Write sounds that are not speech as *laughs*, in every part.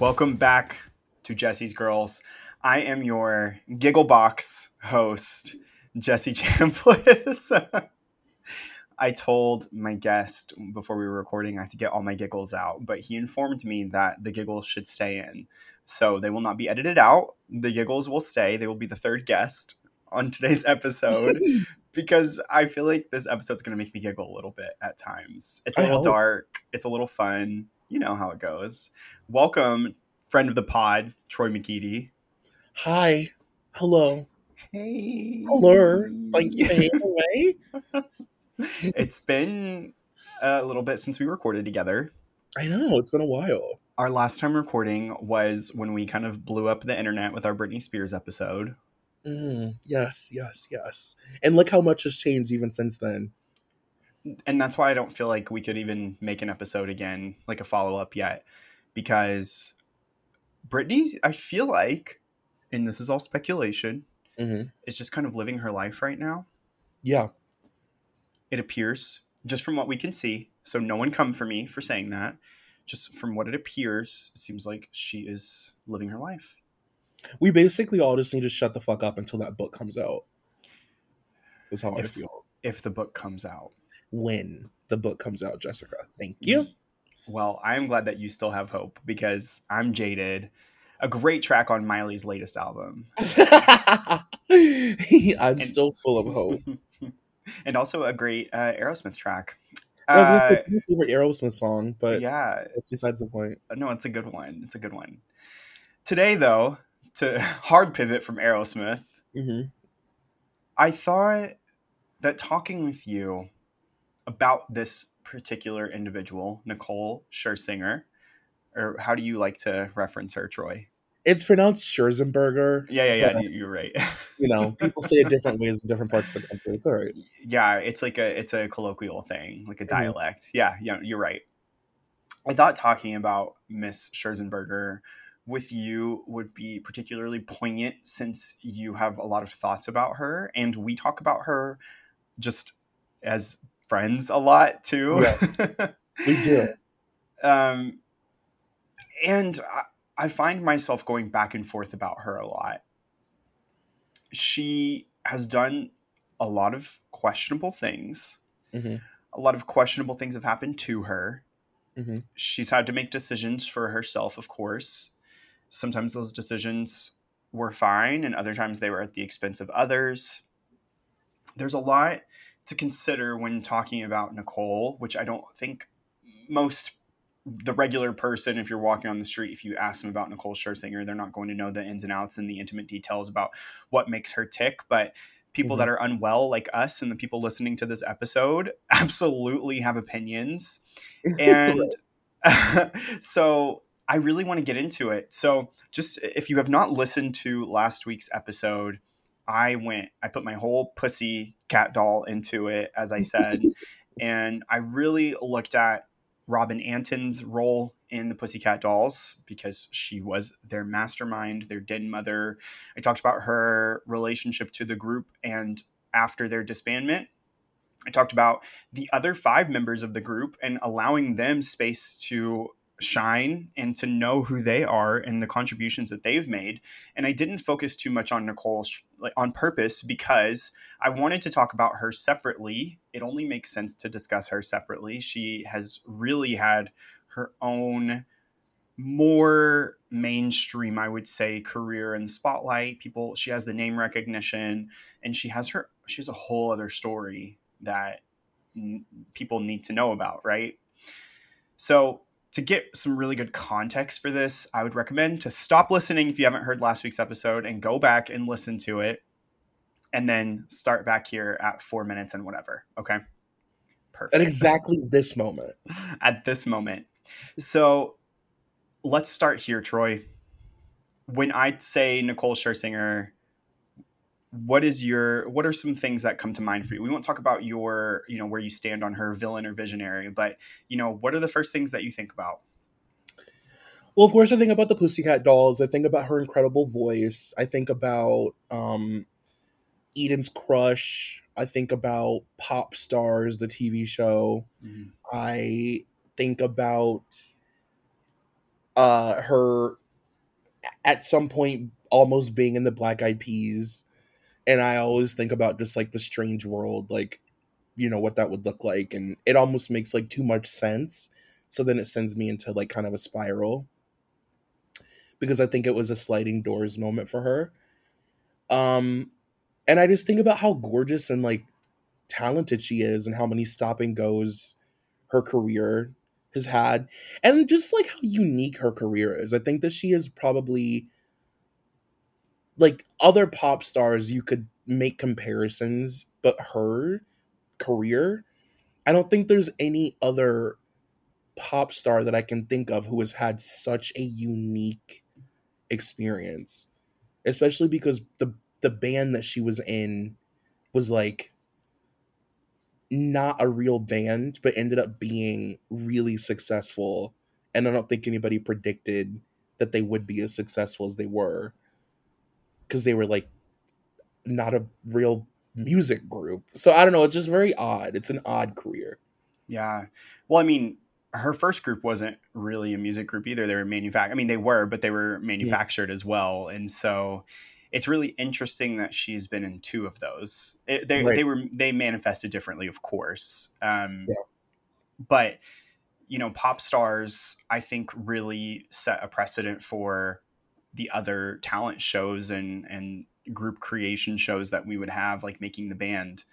Welcome back to Jesse's Girls. I am your Gigglebox host, Jesse *laughs* Chambliss. I told my guest before we were recording I had to get all my giggles out, but he informed me that the giggles should stay in. So they will not be edited out. The giggles will stay. They will be the third guest on today's episode *laughs* because I feel like this episode's going to make me giggle a little bit at times. It's a little dark, it's a little fun. You know how it goes. Welcome, friend of the pod, Troy McEady. Hi. Hello. Hey. Hello. Thank you *laughs* it's been a little bit since we recorded together. I know, it's been a while. Our last time recording was when we kind of blew up the internet with our Britney Spears episode. Mm, yes, yes, yes. And look how much has changed even since then. And that's why I don't feel like we could even make an episode again, like a follow up yet, because Britney, I feel like, and this is all speculation, hmm is just kind of living her life right now. Yeah. It appears, just from what we can see. So no one come for me for saying that. Just from what it appears, it seems like she is living her life. We basically all just need to shut the fuck up until that book comes out. That's how I feel. If the book comes out. When the book comes out, Jessica. Thank you. Well, I am glad that you still have hope because I'm jaded. A great track on Miley's latest album. *laughs* I'm And- still full of hope. *laughs* and also a great uh, Aerosmith track. I was Uh, it's my favorite Aerosmith song, but yeah, that's besides the point. no, it's a good one. It's a good one. Today, though, to *laughs* hard pivot from Aerosmith, hmm I thought that talking with you about this particular individual, Nicole Scherzinger, or how do you like to reference her, Troy? It's pronounced Scherzenberger. Yeah, yeah, yeah. Yeah. you- You're right. *laughs* You know, people say it *laughs* different ways in different parts of the country. It's all right. yeah, it's like a it's a colloquial thing, like a Mhm. dialect. Yeah, yeah, you're right. I thought talking about Miss Scherzenberger with you would be particularly poignant since you have a lot of thoughts about her, and we talk about her just as friends a lot too. *laughs* We do. um, and I, I find myself going back and forth about her a lot. She has done a lot of questionable things. hmm A lot of questionable things have happened to her. hmm She's had to make decisions for herself, of course. Sometimes those decisions were fine, and other times they were at the expense of others. There's a lot to consider when talking about Nicole, which I don't think most the regular person, if you're walking on the street, if you ask them about Nicole Scherzinger, they're not going to know the ins and outs and the intimate details about what makes her tick. But people that mm-hmm. are unwell, like us, and the people listening to this episode, *laughs* absolutely have opinions. And *laughs* *laughs* so I really want to get into it. So, just if you have not listened to last week's episode, I went, I put my whole pussy cat doll into it, as I said, *laughs* and I really looked at Robin Antin's role in the Pussycat Dolls because she was their mastermind, their den mother. I talked about her relationship to the group and after their disbandment. I talked about the other five members of the group and allowing them space to shine and to know who they are and the contributions that they've made. And I didn't focus too much on Nicole like on purpose because I wanted to talk about her separately. It only makes sense to discuss her separately. She has really had her own more mainstream, I would say, career in the spotlight. People, she has the name recognition, and she has her. She has a whole other story that n- people need to know about, right? So, to get some really good context for this, I would recommend to stop listening if you haven't heard last week's episode and go back and listen to it, and then start back here at four minutes and whatever. Okay, perfect At exactly this moment. *laughs* at this moment. So let's start here, Troy. When I say Nicole Scherzinger, what is your what are some things that come to mind for you? We won't talk about your, you know, where you stand on her villain or visionary, but you know, what are the first things that you think about? Well, of course, I think about the Pussycat Dolls. I think about her incredible voice. I think about um, Eden's Crush. I think about Popstars, the TV show. I think about uh her at some point almost being in the Black Eyed Peas, and I always think about just like the strange world, like you know what that would look like, and it almost makes like too much sense. So then it sends me into like kind of a spiral because I think it was a sliding doors moment for her. Um, and I just think about how gorgeous and like talented she is, and how many stop and goes her career has had, and just like how unique her career is. I think that she is probably like other pop stars you could make comparisons, but her career, I don't think there's any other pop star that I can think of who has had such a unique experience. Especially because the the band that she was in was like not a real band, but ended up being really successful. And I don't think anybody predicted that they would be as successful as they were because they were like not a real music group. So I don't know. It's just very odd. It's an odd career. Yeah. Well, I mean, her first group wasn't really a music group either. They were manufactured. I mean, they were, but they were manufactured yeah. as well. And so it's really interesting that she's been in two of those. It, they, right. they were they manifested differently, of course. Um, yeah. But you know, popstars, I think, really set a precedent for the other talent shows and and group creation shows that we would have, like making the band.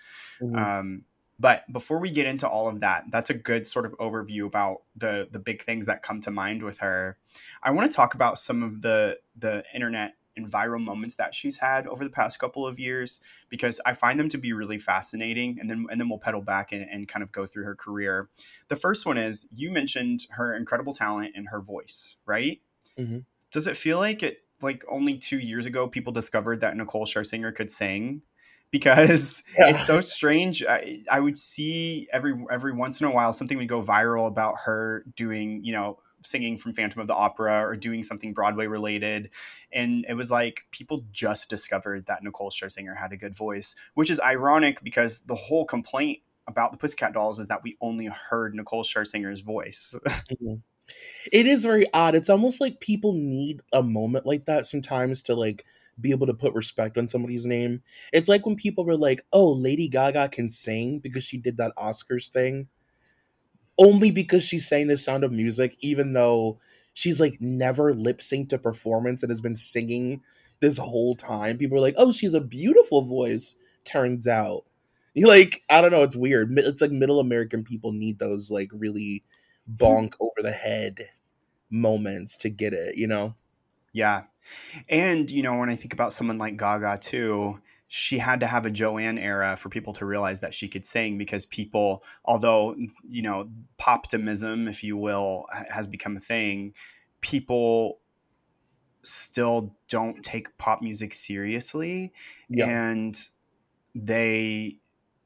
Mm-hmm. Um, but before we get into all of that, that's a good sort of overview about the the big things that come to mind with her. I want to talk about some of the the internet and viral moments that she's had over the past couple of years because I find them to be really fascinating. And then and then we'll pedal back and, and kind of go through her career. The first one is you mentioned her incredible talent and her voice, right? Mm-hmm. Does it feel like it like only two years ago people discovered that Nicole Scherzinger could sing? *laughs* because yeah. it's so strange. I, I, would see every every once in a while something would go viral about her doing, you know, singing from Phantom of the Opera or doing something Broadway related, and it was like people just discovered that Nicole Scherzinger had a good voice, which is ironic because the whole complaint about the Pussycat Dolls is that we only heard Nicole Scherzinger's voice. mm-hmm. It is very odd. It's almost like people need a moment like that sometimes to like be able to put respect on somebody's name. It's like when people were like, "Oh, Lady Gaga can sing because she did that Oscars thing." Only because she's saying the sound of music even though she's like never lip synced a performance and has been singing this whole time. People are like, "Oh, she's a beautiful voice." Turns out, *laughs* like, I don't know, it's weird. It's like middle American people need those like really bonk over the head moments to get it, you know? Yeah, and, you know, when I think about someone like Gaga too, she had to have a Joanne era for people to realize that she could sing because people, although, you know, poptimism, if you will, has become a thing, people still don't take pop music seriously. Yeah. And they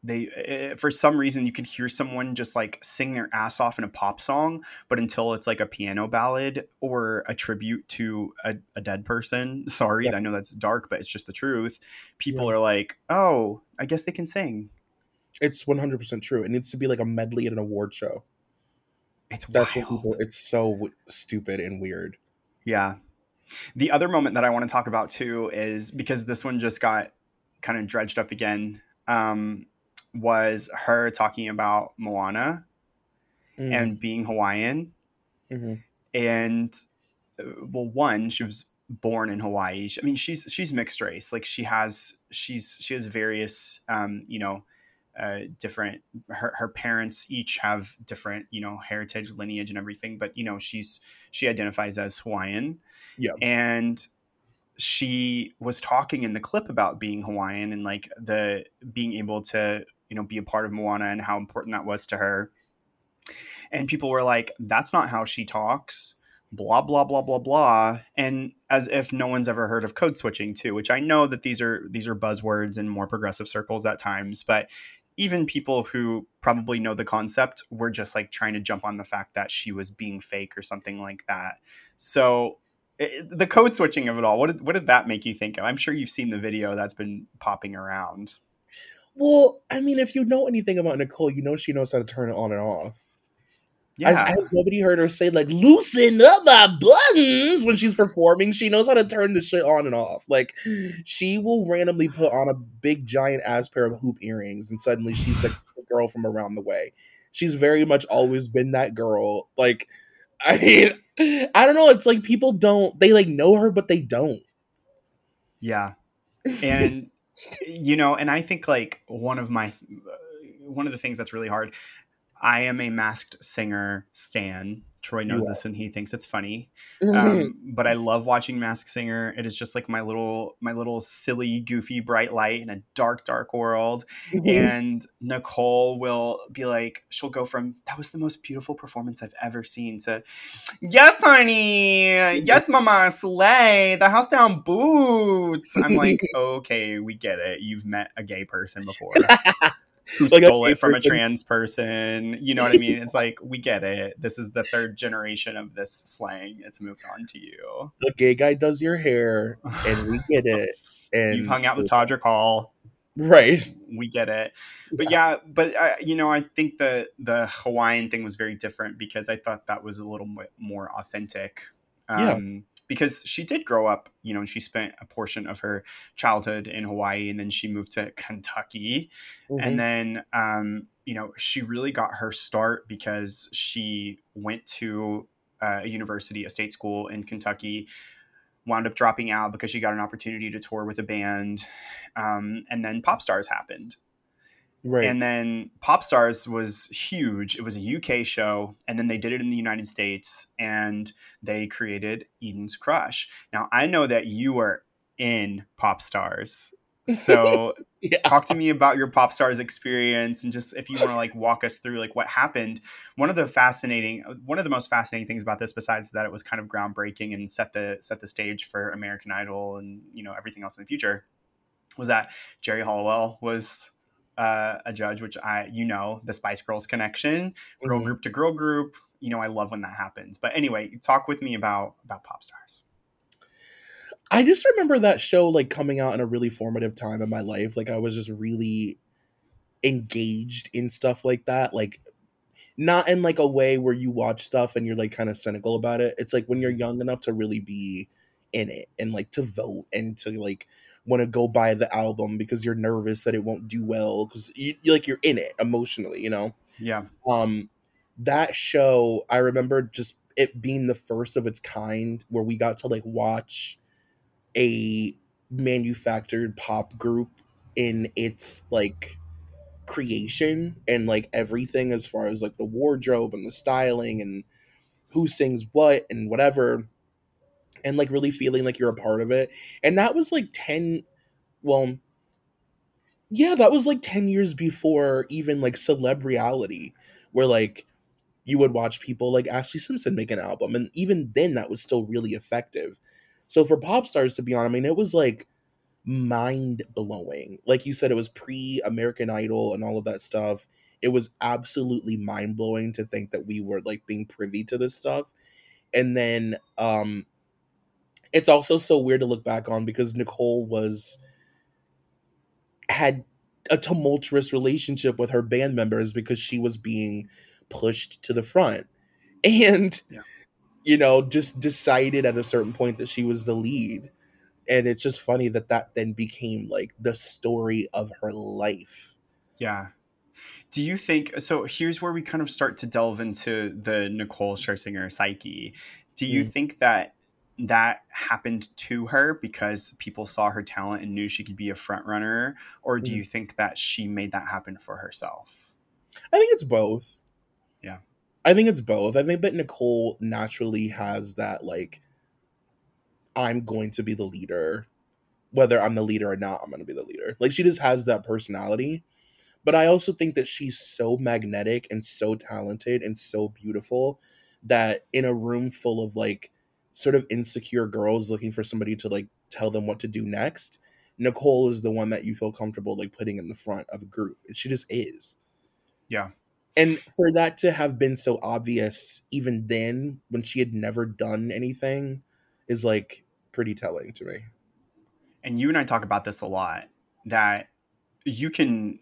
they uh, for some reason you could hear someone just like sing their ass off in a pop song but until it's like a piano ballad or a tribute to a, a dead person *laughs* sorry yeah. i know that's dark but it's just the truth people yeah. are like oh i guess they can sing it's 100% true it needs to be like a medley at an award show it's that's wild. People, it's so stupid and weird yeah the other moment that i want to talk about too is because this one just got kind of dredged up again um, was her talking about Moana mm. and being Hawaiian. Mm-hmm. And uh, well, one, she was born in Hawaii. I mean, she's she's mixed race. Like she has she's she has various um, you know uh, different her, her parents each have different you know heritage lineage and everything but you know she's she identifies as hawaiian yeah and she was talking in the clip about being hawaiian and like the being able to you know be a part of Moana and how important that was to her. And people were like, "That's not how she talks." Blah blah blah blah blah, and as if no one's ever heard of code switching too. Which I know that these are these are buzzwords in more progressive circles at times, but even people who probably know the concept were just like trying to jump on the fact that she was being fake or something like that. So it, the code switching of it all, what did, what did that make you think of? I'm sure you've seen the video that's been popping around. Well, I mean, if you know anything about Nicole, you know she knows how to turn it on and off. Yeah. Nobody heard her say like "loosen up my buttons" when she's performing? She knows how to turn the shit on and off. Like she will randomly put on a big giant ass pair of hoop earrings, and suddenly she's the *sighs* girl from around the way. She's very much always been that girl. Like *laughs* I mean, I don't know. It's like people don't they like know her, but they don't. Yeah. *laughs* And you know, and I think like one of my one of the things that's really hard. I am a masked singer stan. Troy knows this and he thinks it's funny. Um, *laughs* but I love watching Masked Singer. It is just like my little my little silly, goofy, bright light in a dark, dark world. And Nicole will be like, she'll go from that was the most beautiful performance I've ever seen to yes, honey, yes, *laughs* mama, slay, the house down boots. I'm like, *laughs* okay, we get it. You've met a gay person before who Like stole it from person. a trans person. You know what I mean? It's like we get it. This is the third generation of this slang. It's moved on to you. the gay guy does your hair, and we *laughs* get it. And You've hung out with Todrick Hall. right? we get it but yeah but uh, you know i think the the hawaiian thing was very different because i thought that was a little bit more authentic um because she did grow up you know and she spent a portion of her childhood in hawaii and then she moved to kentucky Mhm. and then um you know she really got her start because she went to uh, a university a state school in kentucky wound up dropping out because she got an opportunity to tour with a band um, and then popstars happened right. and then popstars was huge it was a uk show and then they did it in the united states and they created eden's crush now i know that you are in popstars so *laughs* yeah. talk to me about your popstars experience and just if you want to like walk us through like what happened one of the fascinating one of the most fascinating things about this besides that it was kind of groundbreaking and set the set the stage for american idol and you know everything else in the future was that geri halliwell was uh, a judge which i you know the spice girls connection girl Mhm. group to girl group you know i love when that happens but anyway talk with me about about popstars I just remember that show like coming out in a really formative time in my life. Like I was just really engaged in stuff like that. Like not in like a way where you watch stuff and you're like kind of cynical about it. It's like when you're young enough to really be in it and like to vote and to like want to go buy the album because you're nervous that it won't do well because you, you like you're in it emotionally, you know. yeah um that show i remember just it being the first of its kind where we got to like watch a manufactured pop group in its like creation and like everything as far as like the wardrobe and the styling and who sings what and whatever and like really feeling like you're a part of it and that was like 10 well yeah that was like 10 years before even like celeb reality where like you would watch people like ashley simpson make an album and even then that was still really effective. So for popstars to be on i mean it was like mind blowing like you said it was pre american idol and all of that stuff. It was absolutely mind blowing to think that we were like being privy to this stuff. And then um it's also so weird to look back on because nicole was had a tumultuous relationship with her band members because she was being pushed to the front *laughs* and Yeah. you know just decided at a certain point that she was the lead and it's just funny that that then became like the story of her life Yeah. Do you think so? Here's where we kind of start to delve into the Nicole Scherzinger psyche. Do you Mm. think that that happened to her because people saw her talent and knew she could be a front runner, or do Mm. you think that she made that happen for herself? i think it's both Yeah. i think it's both i think that nicole naturally has that like i'm going to be the leader whether i'm the leader or not i'm going to be the leader like she just has that personality but i also think that she's so magnetic and so talented and so beautiful that in a room full of like sort of insecure girls looking for somebody to like tell them what to do next nicole is the one that you feel comfortable like putting in the front of a group and she just is Yeah. and for that to have been so obvious even then when she had never done anything is like pretty telling to me And you and I talk about this a lot that you can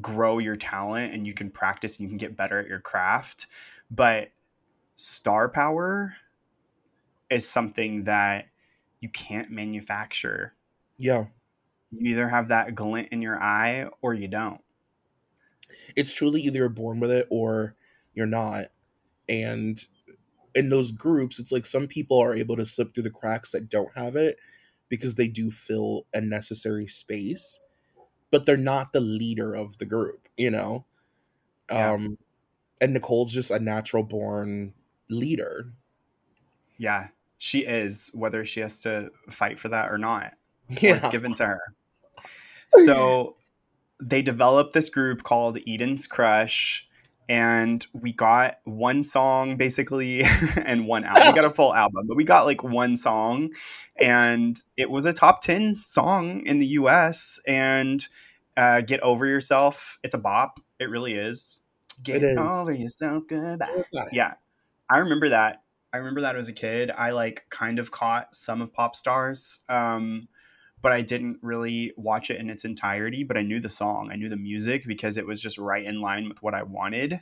grow your talent and you can practice and you can get better at your craft. But star power is something that you can't manufacture. Yeah. You either have that glint in your eye or you don't. It's truly either you're born with it or you're not. And in those groups, it's like some people are able to slip through the cracks that don't have it because they do fill a necessary space, but they're not the leader of the group, you know? Yeah. Um and Nicole's just a natural born leader. Yeah, she is, whether she has to fight for that or not. *laughs* Or Yeah. it's given to her. *laughs* So they developed this group called Eden's Crush, and we got one song basically *laughs* and one album. We got a full album, but we got like one song, and it was a top 10 song in the US. And uh, Get Over Yourself, it's a bop. It really is. Get It is. over yourself, goodbye. Yeah, I remember that. I remember that as a kid. I like kind of caught some of Popstars, um, but I didn't really watch it in its entirety. But I knew the song, I knew the music because it was just right in line with what I wanted.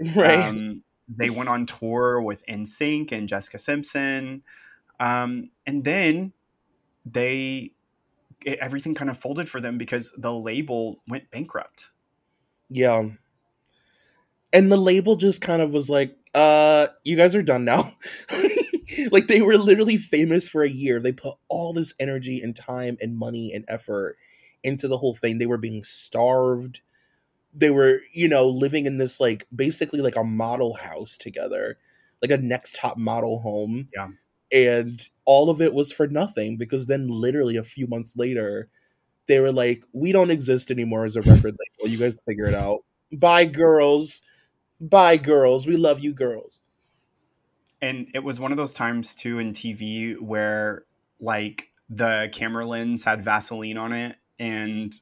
*laughs* Right. Um, they went on tour with NSYNC and Jessica Simpson, um, and then they it, everything kind of folded for them because the label went bankrupt. Yeah. And the label just kind of was like, uh, you guys are done now. *laughs* like they were literally famous for a year. They put all this energy and time and money and effort into the whole thing. They were being starved. They were, you know, living in this like basically like a model house together, like a next top model home. Yeah. And all of it was for nothing because then literally a few months later, they were like, "We don't exist anymore as a record label. You guys figure it out. Bye, girls. Bye, girls. We love you, girls." and it was one of those times too in TV where like the camera lens had Vaseline on it and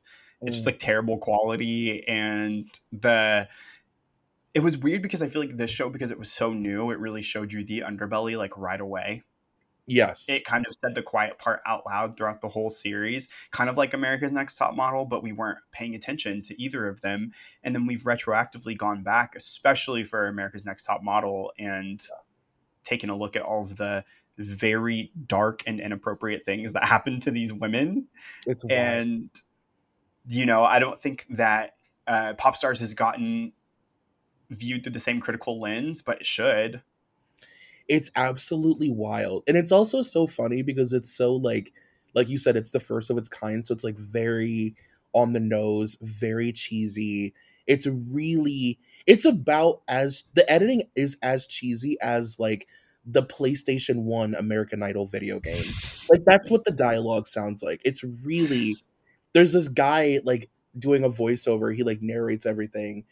it's just mm. like terrible quality and the it was weird because I feel like this show because it was so new it really showed you the underbelly like right away yes, it kind of said the quiet part out loud throughout the whole series, kind of like America's Next Top Model, but we weren't paying attention to either of them. And then we've retroactively gone back, especially for America's Next Top Model, and taken a look at all of the very dark and inappropriate things that *laughs* happened to these women. it's. And, you know, I don't think that uh, Popstars has gotten viewed through the same critical lens, but it should. It's absolutely wild and it's also so funny because it's so like like you said it's the first of its kind so it's like very on the nose very cheesy. It's really it's about as the editing is as cheesy as like the PlayStation 1 American Idol video game. Like that's what the dialogue sounds like. It's really there's this guy like doing a voiceover he like narrates everything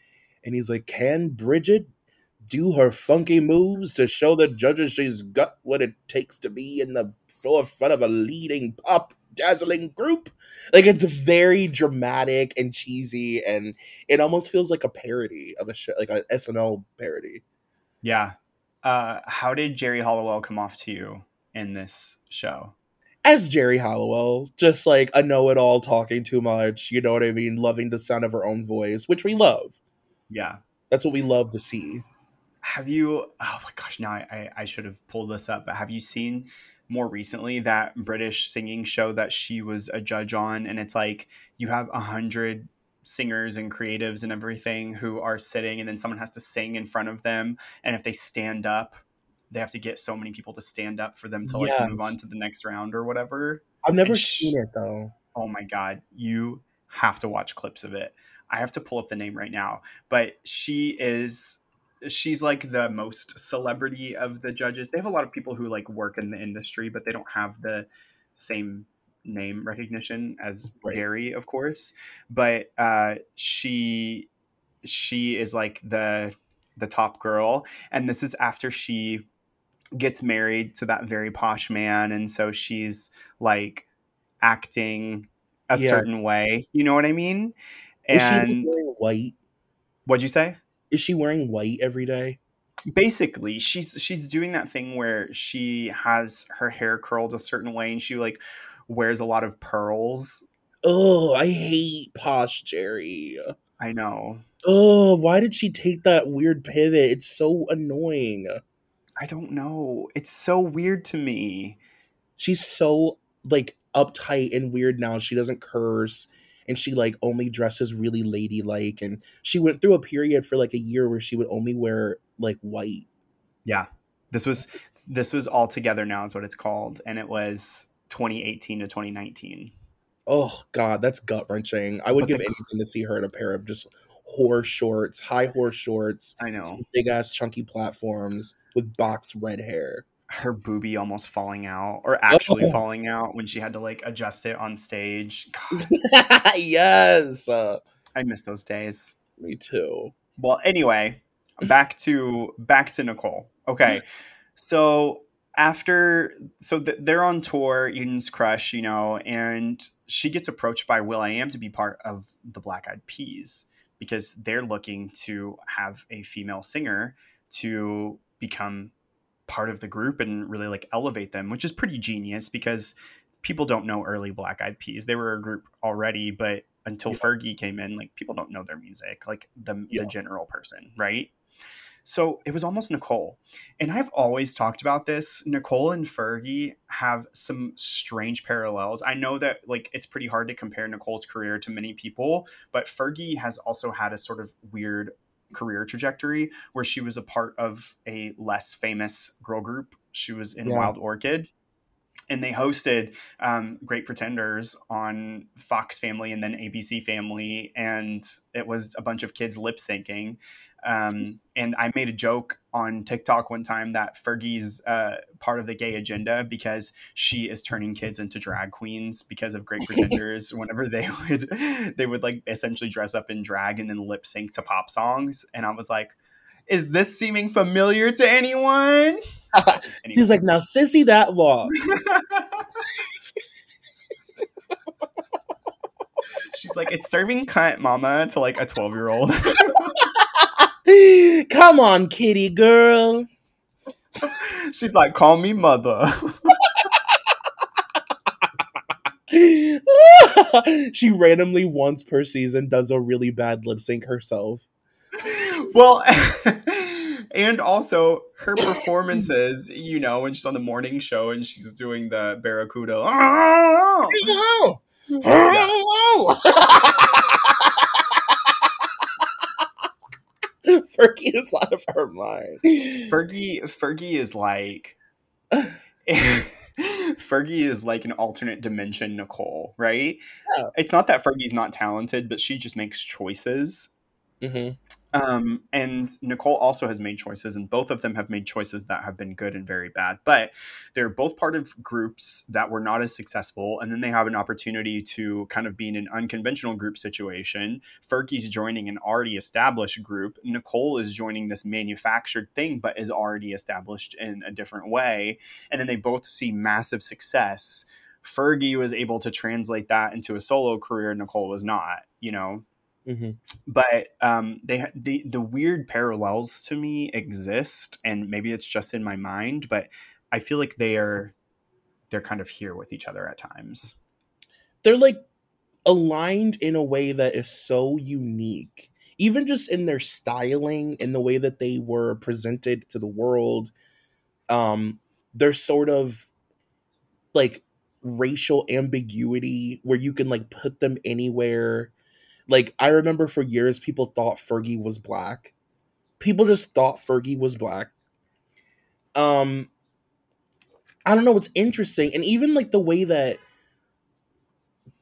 and he's like can Bridget do her funky moves to show the judges she's got what it takes to be in the forefront of a leading pop dazzling group. Like it's very dramatic and cheesy, and it almost feels like a parody of a show, like an SNL parody. Yeah. Uh, how did Geri Halliwell come off to you in this show? As Geri Halliwell, just like a know-it-all, talking too much. You know what I mean? Loving the sound of her own voice, which we love. Yeah. That's what we love to see. Have you? Oh my gosh! Now I, I, I should have pulled this up, but have you seen more recently that British singing show that she was a judge on? And it's like you have a hundred singers and creatives and everything who are sitting, and then someone has to sing in front of them, and if they stand up, they have to get so many people to stand up for them to like move on to the next round or whatever. I've never seen it though. oh my god you have to watch clips of it i have to pull up the name right now but she is she's like the most celebrity of the judges. They have a lot of people who like work in the industry but they don't have the same name recognition as Right. Geri, of course. But uh she she is like the the top girl. And this is after she gets married to that very posh man. And so she's like acting a Yeah. certain way. You know what i mean? Is she and white? what'd you say Is she wearing white every day? basically she's she's doing that thing where she has her hair curled a certain way and she like wears a lot of pearls Oh, I hate posh Geri. I know. Oh, why did she take that weird pivot? It's so annoying. I don't know. It's so weird to me. She's so like uptight and weird now. She doesn't curse and she like only dresses really ladylike and she went through a period for like a year where she would only wear like white. Yeah. This was this was all together now is what it's called and it was 2018 to 2019. Oh god, that's gut wrenching. I would But give the- anything to see her in a pair of just horse shorts, high horse shorts, I know. big ass chunky platforms with box red hair. Her boobie almost falling out or actually Oh. falling out when she had to like adjust it on stage. God, *laughs* yes, uh, I miss those days. me too. Well, anyway, back to back to Nicole. Okay, so after so th- they're on tour, Eden's crush, you know, and she gets approached by will.i.am to be part of the Black Eyed Peas because they're looking to have a female singer to become part of the group and really like elevate them, which is pretty genius because people don't know early Black Eyed Peas. They were a group already, but until Yeah. Fergie came in, like people don't know their music, like the Yeah. the general person, right? So it was almost Nicole. And I've always talked about this. Nicole and Fergie have some strange parallels. I know that like it's pretty hard to compare Nicole's career to many people, but Fergie has also had a sort of weird career trajectory where she was a part of a less famous girl group. She was in Yeah. Wild Orchid. And they hosted um, Great Pretenders on Fox Family and then ABC Family, and it was a bunch of kids lip syncing. Um, and I made a joke on TikTok one time that Fergie's uh, part of the gay agenda because she is turning kids into drag queens because of Great Pretenders. *laughs* whenever they would, *laughs* they would like essentially dress up in drag and then lip sync to pop songs. And I was like, "Is this seeming familiar to anyone?" *laughs* She's like, now sissy that walk. She's like, "It's serving cunt, mama," to like a twelve-year-old. *gasps* Come on, kitty girl. *laughs* She's like, "Call me mother." *laughs* she randomly once per season does a really bad lip sync herself. well, *laughs* and also her performances, you know, when she's on the morning show and she's doing the Barracuda. Fergie is out of her mind. Fergie, Fergie is like. *laughs* Fergie is like an alternate dimension Nicole, right? Yeah. It's not that Fergie's not talented, but she just makes choices. Mhm. Um, and Nicole also has made choices, and both of them have made choices that have been good and very bad. But they're both part of groups that were not as successful, and then they have an opportunity to kind of be in an unconventional group situation. Fergie's joining an already established group. Nicole is joining this manufactured thing, but is already established in a different way. And then they both see massive success. Fergie was able to translate that into a solo career. Nicole was not, you know Mhm. but um, they the the weird parallels to me exist, and maybe it's just in my mind, but I feel like they are they're kind of here with each other at times. They're like aligned in a way that is so unique. Even just in their styling, in the way that they were presented to the world, um, they're sort of like racial ambiguity where you can like put them anywhere. Like I remember for years people thought Fergie was black. People just thought Fergie was black. Um I don't know, it's interesting. And even like the way that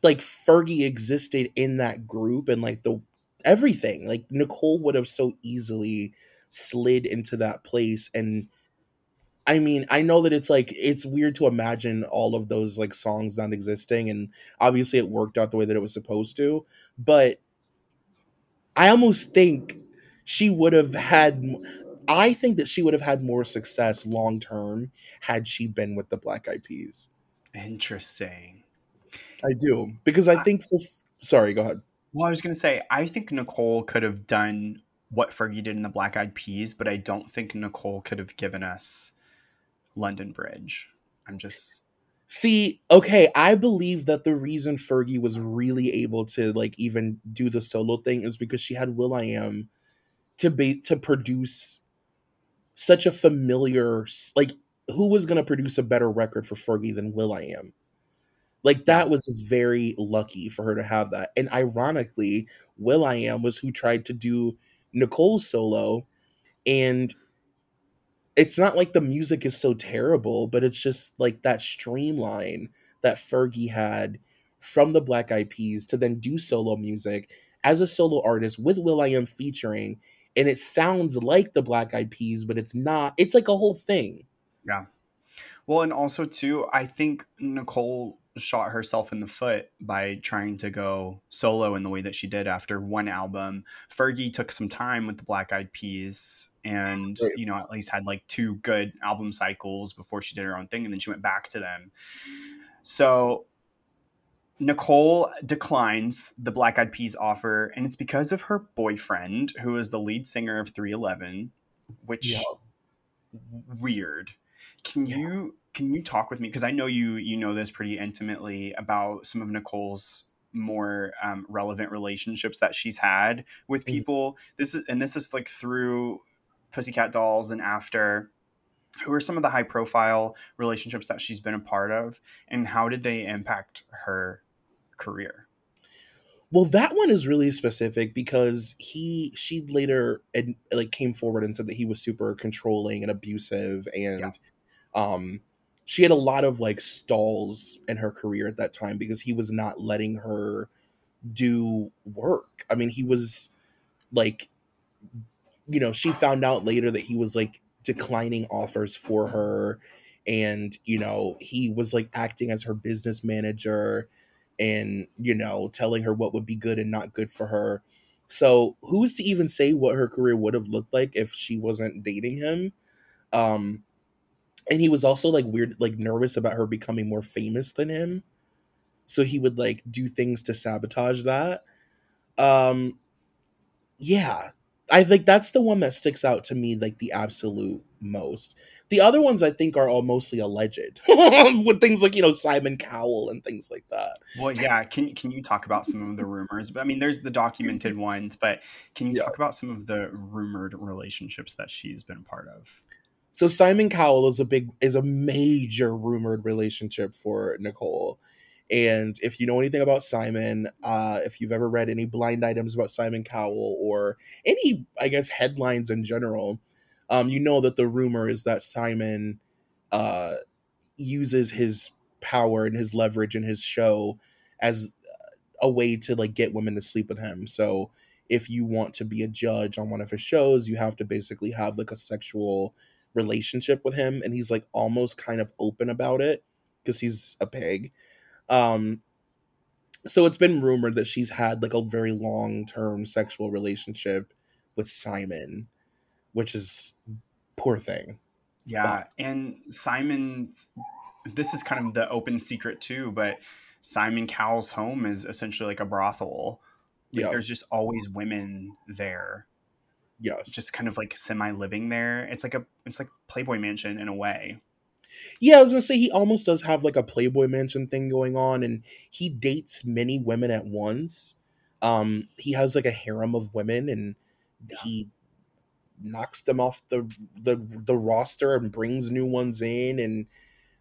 like Fergie existed in that group and like the everything. Like Nicole would have so easily slid into that place and I mean, I know that it's like it's weird to imagine all of those like songs not existing and obviously it worked out the way that it was supposed to, but I almost think she would have had I think that she would have had more success long term had she been with the Black Eyed Peas. Interesting. I do because I think for, sorry, go ahead. Well, I was gonna say I think Nicole could have done what Fergie did in the Black Eyed Peas, but I don't think Nicole could have given us London Bridge. I'm just See, okay, I believe that the reason Fergie was really able to like even do the solo thing is because she had will.i.am to be to produce such a familiar like who was going to produce a better record for Fergie than will.i.am? Like that was very lucky for her to have that. And ironically, will.i.am was who tried to do Nicole's solo and it's not like the music is so terrible, but it's just like that streamline that Fergie had from the Black Eyed Peas to then do solo music as a solo artist with will.i.am featuring, and it sounds like the Black Eyed Peas, but it's not. It's like a whole thing. Yeah. Well, and also too, I think Nicole shot herself in the foot by trying to go solo in the way that she did after one album. Fergie took some time with the Black Eyed Peas and, right. you know, at least had like two good album cycles before she did her own thing and then she went back to them. So Nicole declines the Black Eyed Peas offer and it's because of her boyfriend who is the lead singer of 311, which yeah. weird. Can yeah. you can you talk with me because I know you you know this pretty intimately about some of Nicole's more um, relevant relationships that she's had with mm-hmm. people. This is and this is like through Pussycat Dolls and after. Who are some of the high profile relationships that she's been a part of, and how did they impact her career? Well, that one is really specific because he she later like came forward and said that he was super controlling and abusive and yeah. Um she had a lot of like stalls in her career at that time because he was not letting her do work. I mean, he was like, you know, she found out later that he was like declining offers for her. And, you know, he was like acting as her business manager and, you know, telling her what would be good and not good for her. So who's to even say what her career would have looked like if she wasn't dating him? Um, and he was also like weird like nervous about her becoming more famous than him. So he would like do things to sabotage that. Um yeah. I think that's the one that sticks out to me like the absolute most. The other ones i think are all mostly alleged *laughs* with things like you know simon cowell and things like that. Well yeah can, can you talk about some of the rumors? But i mean there's the documented ones but can you yeah. talk about some of the rumored relationships that she's been a part of so Simon Cowell is a big is a major rumored relationship for Nicole. And if you know anything about Simon, uh, if you've ever read any blind items about Simon Cowell or any, I guess, headlines in general, um, you know that the rumor is that Simon uh, uses his power and his leverage in his show as a way to like get women to sleep with him. So if you want to be a judge on one of his shows, you have to basically have like a sexual relationship with him and he's like almost kind of open about it because he's a pig. Um so it's been rumored that she's had like a very long-term sexual relationship with simon which is poor thing. Yeah but. and simon this is kind of the open secret too but simon cowell's home is essentially like a brothel. Like, there's just always women there Yes. Just kind of like semi living there. It's like a it's like Playboy Mansion in a way. Yeah, I was gonna say he almost does have like a Playboy Mansion thing going on, and he dates many women at once. Um, he has like a harem of women, and yeah. he knocks them off the, the the roster and brings new ones in, and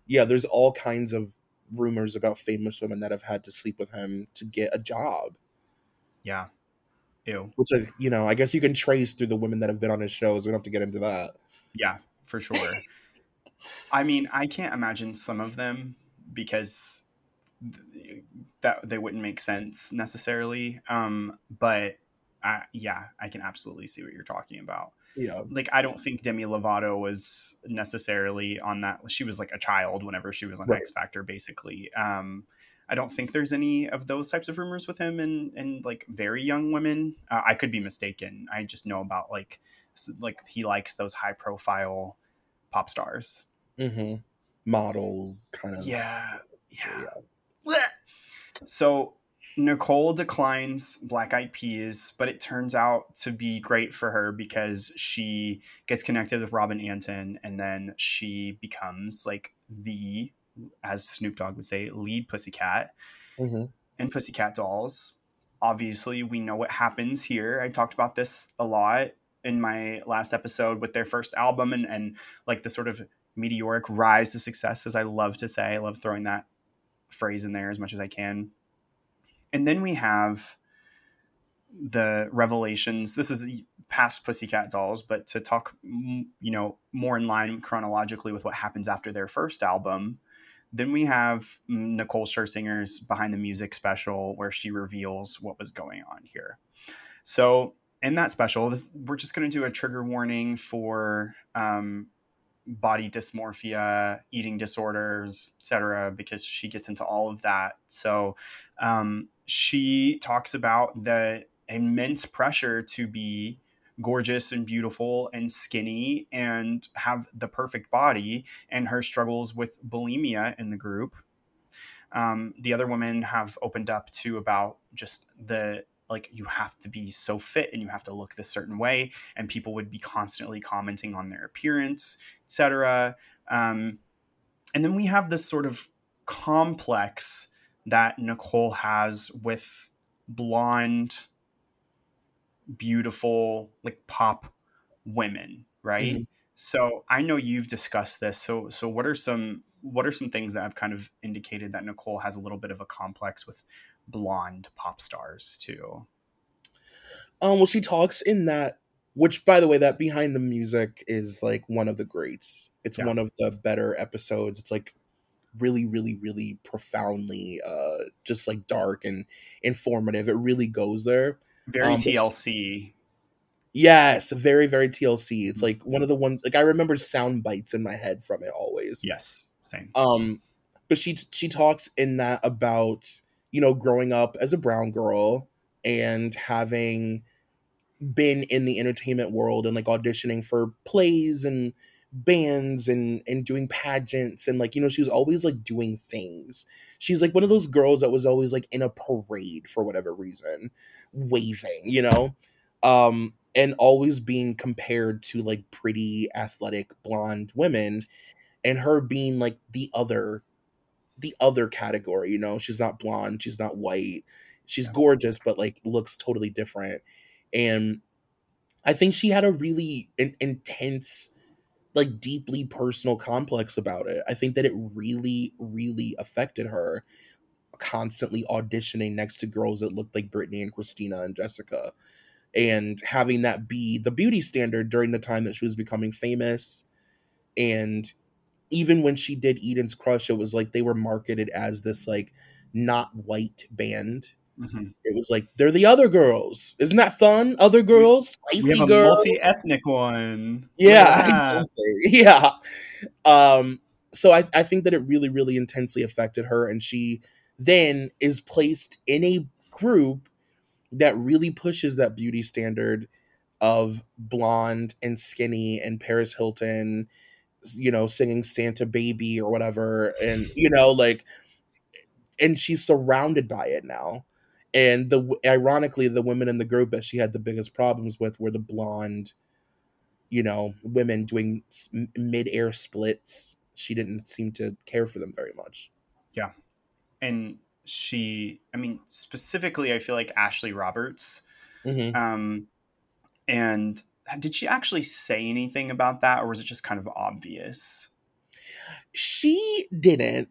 yeah, there's all kinds of rumors about famous women that have had to sleep with him to get a job. Yeah, Ew. Which, you know, I guess you can trace through the women that have been on his shows. We don't have to get into that. Yeah, for sure. I mean, I can't imagine some of them because that they wouldn't make sense necessarily. Um, but I, yeah, I can absolutely see what you're talking about. Yeah. Like I don't think Demi Lovato was necessarily on that. She was like a child whenever she was on right. X Factor, basically. Um, I don't think there's any of those types of rumors with him and and like very young women. Uh, I could be mistaken. I just know about like like he likes those high profile pop stars, mm-hmm. models, kind of. Yeah, yeah. yeah. So Nicole declines Black Eyed Peas, but it turns out to be great for her because she gets connected with Robin Antin and then she becomes like the as Snoop Dogg would say, lead Pussycat hmm and Pussycat Dolls. Obviously, we know what happens here. I talked about this a lot in my last episode with their first album and, and like the sort of meteoric rise to success, as I love to say. I love throwing that phrase in there as much as I can. And then we have the revelations. This is past Pussycat Dolls, but to talk, you know, more in line chronologically with what happens after their first album, then we have Nicole Scherzinger's Behind the Music special where she reveals what was going on here. So in that special, this, we're just going to do a trigger warning for um, body dysmorphia, eating disorders, etc., because she gets into all of that. So um, she talks about the immense pressure to be gorgeous and beautiful and skinny and have the perfect body and her struggles with bulimia in the group. Um, the other women have opened up to about just the like you have to be so fit and you have to look this certain way and people would be constantly commenting on their appearance etc um, and then we have this sort of complex that nicole has with blonde beautiful like pop women right? Mm-hmm. so i know you've discussed this. So so what are some what are some things that have kind of indicated that nicole has a little bit of a complex with blonde pop stars too? Um well she talks in that which by the way that behind the music is like one of the greats. It's yeah. one of the better episodes. It's like really really really profoundly uh just like dark and informative. It really goes there very um, TLC. Yes, very very TLC. It's like one of the ones like I remember sound bites in my head from it always. Yes, same. Um, but she she talks in that about you know growing up as a brown girl and having been in the entertainment world and like auditioning for plays and bands and and doing pageants and like you know she was always like doing things. She's like one of those girls that was always like in a parade for whatever reason waving you know? Um and always being compared to like pretty athletic blonde women and her being like the other the other category you know? She's not blonde she's not white she's gorgeous but like looks totally different. And i think she had a really an intense like deeply personal complex about it. I think that it really, really affected her constantly auditioning next to girls that looked like Britney and Christina and Jessica and having that be the beauty standard during the time that she was becoming famous. And even when she did Eden's Crush, it was like they were marketed as this like not white band Mm-hmm. It was like they're the other girls. Isn't that fun? Other girls, spicy we have a girls. multi-ethnic one. Yeah, *laughs* exactly. *laughs* Yeah. Um. So I I think that it really really intensely affected her, and she then is placed in a group that really pushes that beauty standard of blonde and skinny and Paris Hilton, you know, singing Santa Baby or whatever, and you know, like, and she's surrounded by it now and the ironically the women in the group that she had the biggest problems with were the blonde you know women doing mid-air splits. She didn't seem to care for them very much. Yeah. And she i mean specifically i feel like ashley roberts. Mm-hmm. um and did she actually say anything about that or was it just kind of obvious? She didn't.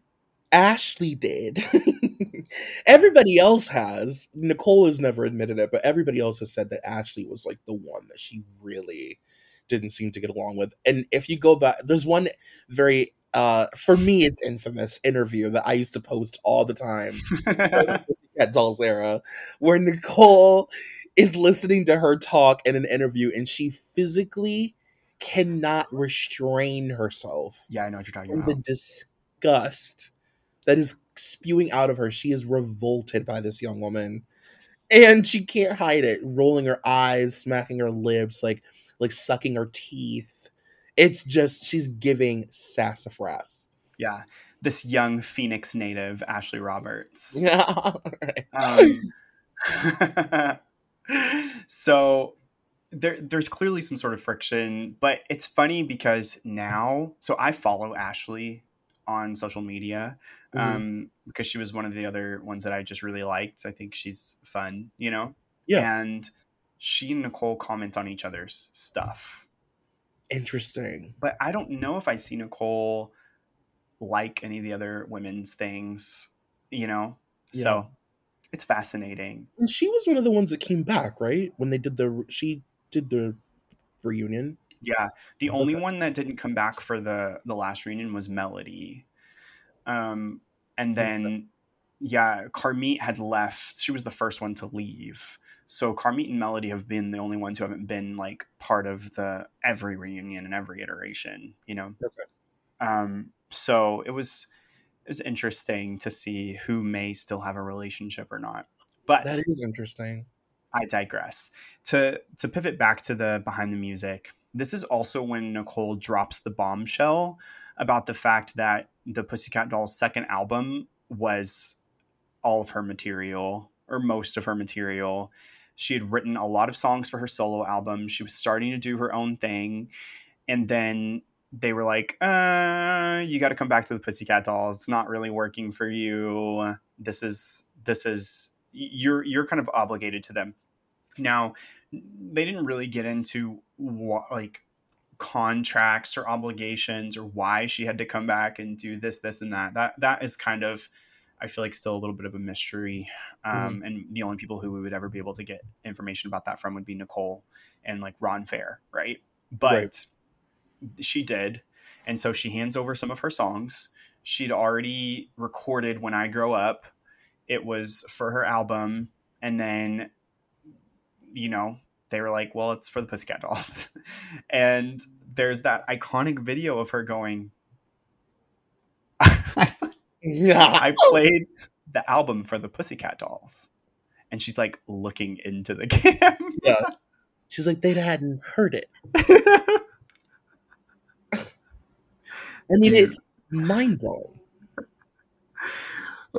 Ashley did *laughs* *laughs* everybody else has. Nicole has never admitted it, but everybody else has said that Ashley was like the one that she really didn't seem to get along with. And if you go back, there's one very uh for me it's infamous interview that I used to post all the time *laughs* at Dolls era, where Nicole is listening to her talk in an interview and she physically cannot restrain herself. Yeah, I know what you're talking about. The disgust that is spewing out of her. She is revolted by this young woman. And she can't hide it, rolling her eyes, smacking her lips, like like sucking her teeth. It's just she's giving sassafras. Yeah. This young Phoenix native, Ashley Roberts. *laughs* Yeah. um, *laughs* so there, there's clearly some sort of friction, but it's funny because now, so I follow Ashley on social media Mhm. um, because she was one of the other ones that I just really liked. I think she's fun, you know? Yeah. And she and Nicole comment on each other's stuff. Interesting. But I don't know if I see Nicole like any of the other women's things, you know? Yeah. So it's fascinating. And she was one of the ones that came back, right? When they did the she did the reunion. Yeah. The only Okay. one that didn't come back for the the last reunion was Melody. Um and then yeah, Carmit had left. She was the first one to leave. So Carmit and Melody have been the only ones who haven't been like part of the every reunion and every iteration, you know. Okay. Um so it was it was interesting to see who may still have a relationship or not. But That is interesting. I digress. To to pivot back to the behind the music, this is also when Nicole drops the bombshell about the fact that the Pussycat Dolls' second album was all of her material or most of her material. She had written a lot of songs for her solo album. She was starting to do her own thing, and then they were like, uh, "You got to come back to the Pussycat Dolls. It's not really working for you. This is this is you're you're kind of obligated to them." Now, they didn't really get into what like contracts or obligations or why she had to come back and do this, this, and that. That that is kind of, I feel like, still a little bit of a mystery. Um, And the only people who we would ever be able to get information about that from would be Nicole and like Ron Fair, right? But Right. she did, and so she hands over some of her songs. She'd already recorded "When I Grow Up." It was for her album, and then you know, they were like, well, it's for the Pussycat Dolls. *laughs* and there's that iconic video of her going, I, *laughs* Yeah. I played the album for the Pussycat Dolls. And she's like looking into the *laughs* camera. yeah. She's like, they hadn't heard it. I mean, Dude. it's mind blowing.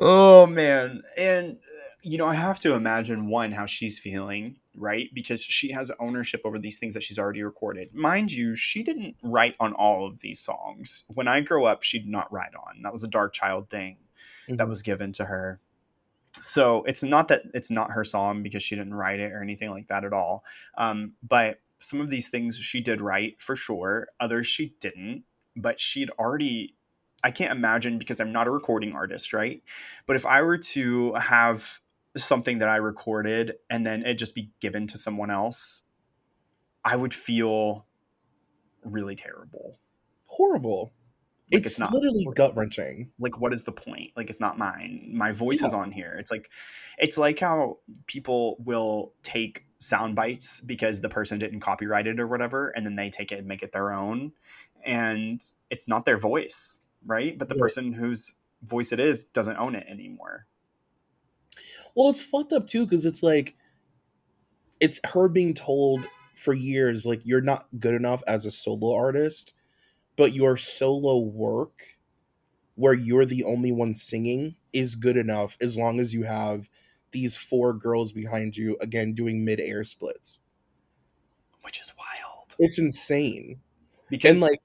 oh, man. And, uh, you know, I have to imagine one, how she's feeling, right? Because she has ownership over these things that she's already recorded. Mind you, she didn't write on all of these songs. When I grow up, she did not write on. That was a Darkchild thing. that was given to her. So it's not that it's not her song because she didn't write it or anything like that at all. Um, but some of these things she did write for sure. Others she didn't. But she'd already. I can't imagine because I'm not a recording artist, right? But if I were to have something that I recorded and then it just be given to someone else, I would feel really terrible. horrible. Like, it's, it's not- literally gut wrenching. like what is the point like it's not mine my voice is on here it's like it's like how people will take sound bites because the person didn't copyright it or whatever and then they take it and make it their own and it's not their voice right but the Right. person whose voice it is doesn't own it anymore Well, it's fucked up too because it's like it's her being told for years like you're not good enough as a solo artist, but your solo work where you're the only one singing is good enough as long as you have these four girls behind you again doing mid-air splits. which is wild It's insane. because And like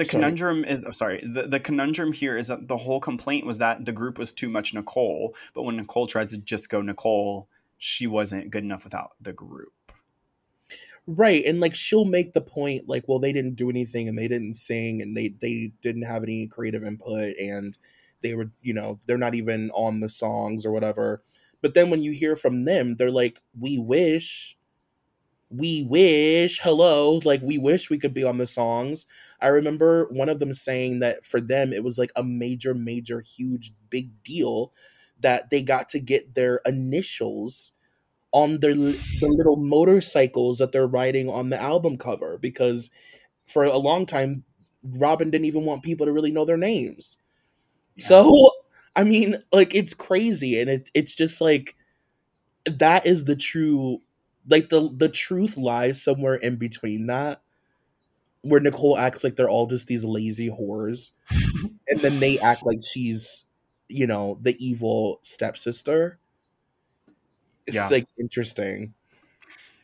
the sorry. conundrum is oh, sorry the, the conundrum here is that the whole complaint was that the group was too much nicole but when nicole tries to just go nicole she wasn't good enough without the group Right, and like she'll make the point like, well, they didn't do anything and they didn't sing and they they didn't have any creative input and they were, you know, they're not even on the songs or whatever. But then when you hear from them, they're like, "We wish we wish, hello, like we wish we could be on the songs." I remember one of them saying that for them it was like a major major huge big deal that they got to get their initials on their the little motorcycles that they're riding on the album cover because for a long time Robin didn't even want people to really know their names. So *laughs* I mean, like it's crazy and it it's just like that is the true like the the truth lies somewhere in between that where Nicole acts like they're all just these lazy whores *laughs* and then they act like she's you know the evil stepsister it's Yeah. like interesting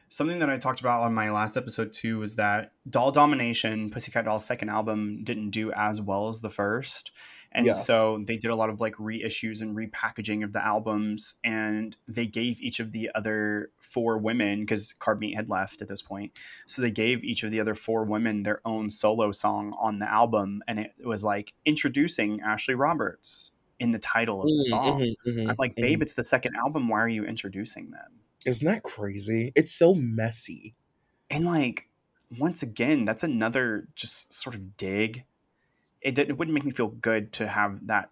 something that I talked about on my last episode too was that Doll Domination, Pussycat Doll's second album, didn't do as well as the first. And Yeah. so they did a lot of like reissues and repackaging of the albums. And they gave each of the other four women, because Carmit had left at this point. So they gave each of the other four women their own solo song on the album. And it was like introducing Ashley Roberts in the title of the Mhm, song. mhm, mhm, I'm like, mhm. babe, it's the second album. Why are you introducing them? Isn't that crazy? It's so messy. and like once again that's another just sort of dig it, it wouldn't make me feel good to have that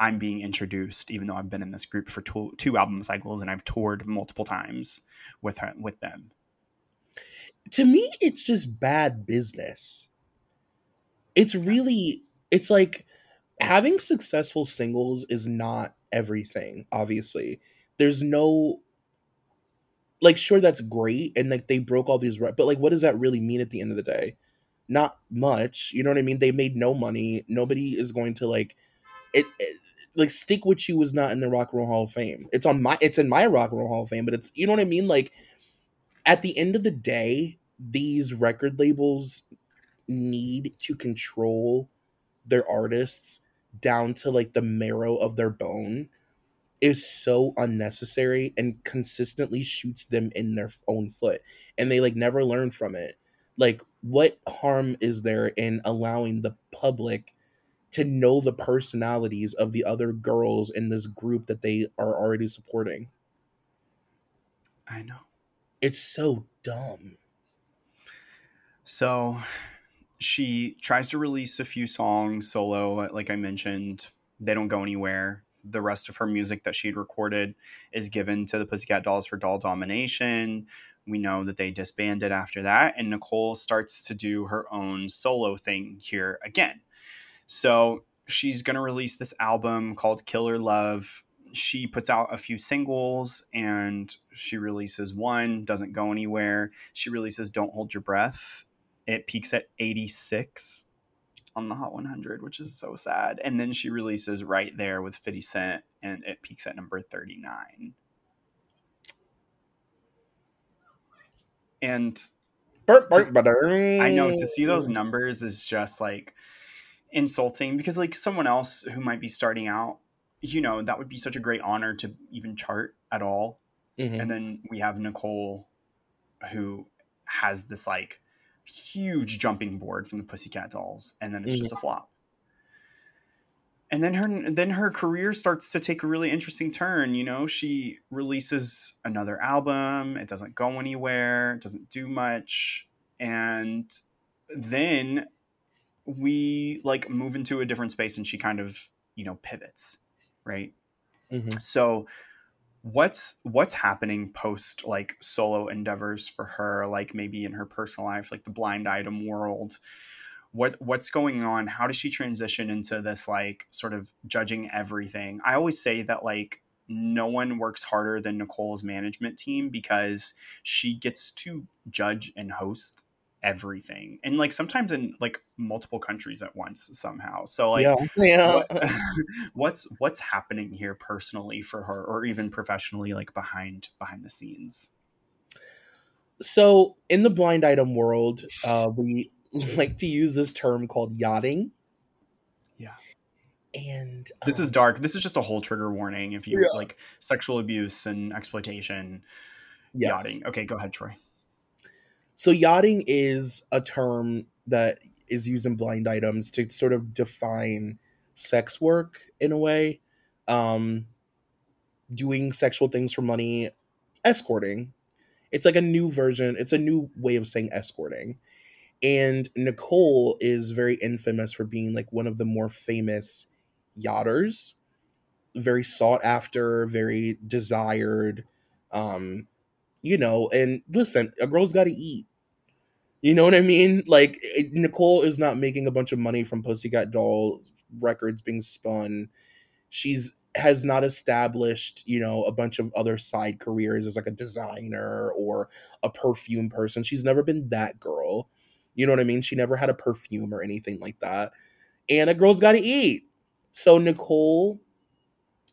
i'm being introduced even though i've been in this group for two, two album cycles and i've toured multiple times with her, with them To me, it's just bad business. It's really, it's like having successful singles is not everything, obviously. There's no, like, sure, that's great. And like, they broke all these, but like, what does that really mean at the end of the day? Not much. You know what I mean? They made no money. Nobody is going to like, it, it like stick with you was not in the rock and roll hall of fame it's on my it's in my rock and roll hall of fame but it's you know what i mean like at the end of the day these record labels need to control their artists down to like the marrow of their bone is so unnecessary and consistently shoots them in their own foot and they like never learn from it like what harm is there in allowing the public to know the personalities of the other girls in this group that they are already supporting? I know. It's so dumb. So she tries to release a few songs solo like i mentioned. They don't go anywhere. The rest of her music that she'd recorded is given to the pussycat dolls for doll domination we know that they disbanded after that and nicole starts to do her own solo thing here again. So she's going to release this album called killer love. She puts out a few singles and she releases one doesn't go anywhere. She releases don't hold your breath. It peaks at 86 on the hot 100 which is so sad. And then she releases right there with 50 cent and it peaks at number 39 and Burp, burp, burp. I know to see those numbers is just like insulting because like someone else who might be starting out, you know, that would be such a great honor to even chart at all. Mhm. And then we have Nicole who has this like huge jumping board from the Pussycat Dolls and then it's just a flop. And then her then her career starts to take a really interesting turn, you know, she releases another album, it doesn't go anywhere, it doesn't do much and then we like move into a different space and she kind of, you know, pivots, right? Mhm. So what's what's happening post like solo endeavors for her like maybe in her personal life like the blind item world what what's going on how does she transition into this like sort of judging everything? I always say that like no one works harder than nicole's management team because she gets to judge and host everything. And like sometimes in like multiple countries at once somehow. So like yeah, yeah. what, *laughs* what's what's happening here personally for her or even professionally like behind behind the scenes? So in the blind item world, uh, we *laughs* like to use this term called yachting. Yeah. And this is um, dark this is just a whole trigger warning if you Yeah. like sexual abuse and exploitation yes. yachting okay go ahead troy So yachting is a term that is used in blind items to sort of define sex work in a way. Um doing sexual things for money, escorting. It's like a new version, it's a new way of saying escorting. And Nicole is very infamous for being like one of the more famous yachters. Very sought after, very desired. Um you know, and listen, a girl's got to eat. You know what I mean? Like it- Nicole is not making a bunch of money from Pussycat Doll records being spun. She's has not established, you know, a bunch of other side careers as like a designer or a perfume person. She's never been that girl. You know what I mean? She never had a perfume or anything like that. And a girl's got to eat. So Nicole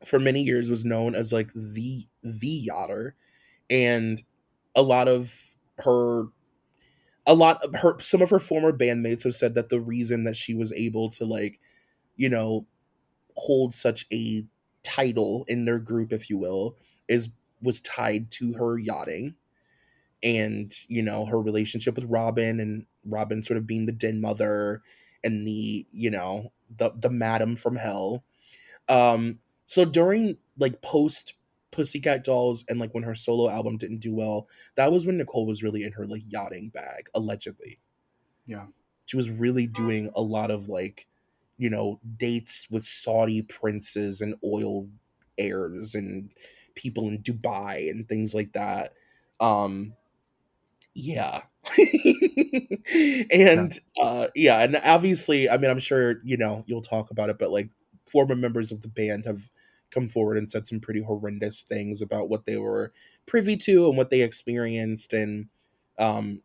for many years was known as like the the yachter and a lot of her a lot of her some of her former bandmates have said that the reason that she was able to like you know hold such a title in their group if you will is was tied to her yachting and you know her relationship with robin and robin sort of being the den mother and the you know the the madam from hell um so during like post Pussycat Dolls and like when her solo album didn't do well, that was when Nicole was really in her like yachting bag, allegedly. Yeah. She was really doing a lot of like, you know, dates with Saudi princes and oil heirs and people in Dubai and things like that. Um yeah. *laughs* and yeah. uh yeah, and obviously, I mean, I'm sure, you know, you'll talk about it, but like former members of the band have come forward and said some pretty horrendous things about what they were privy to and what they experienced and um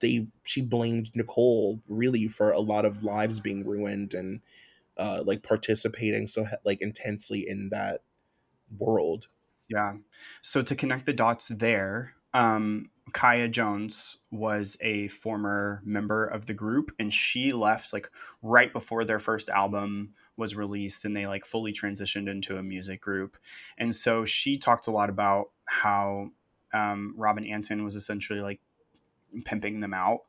they she blamed Nicole really for a lot of lives being ruined and uh like participating so like intensely in that world. Yeah. So to connect the dots there, um Kaya Jones was a former member of the group and she left like right before their first album was released and they like fully transitioned into a music group. And so she talked a lot about how um, Robin Antin was essentially like pimping them out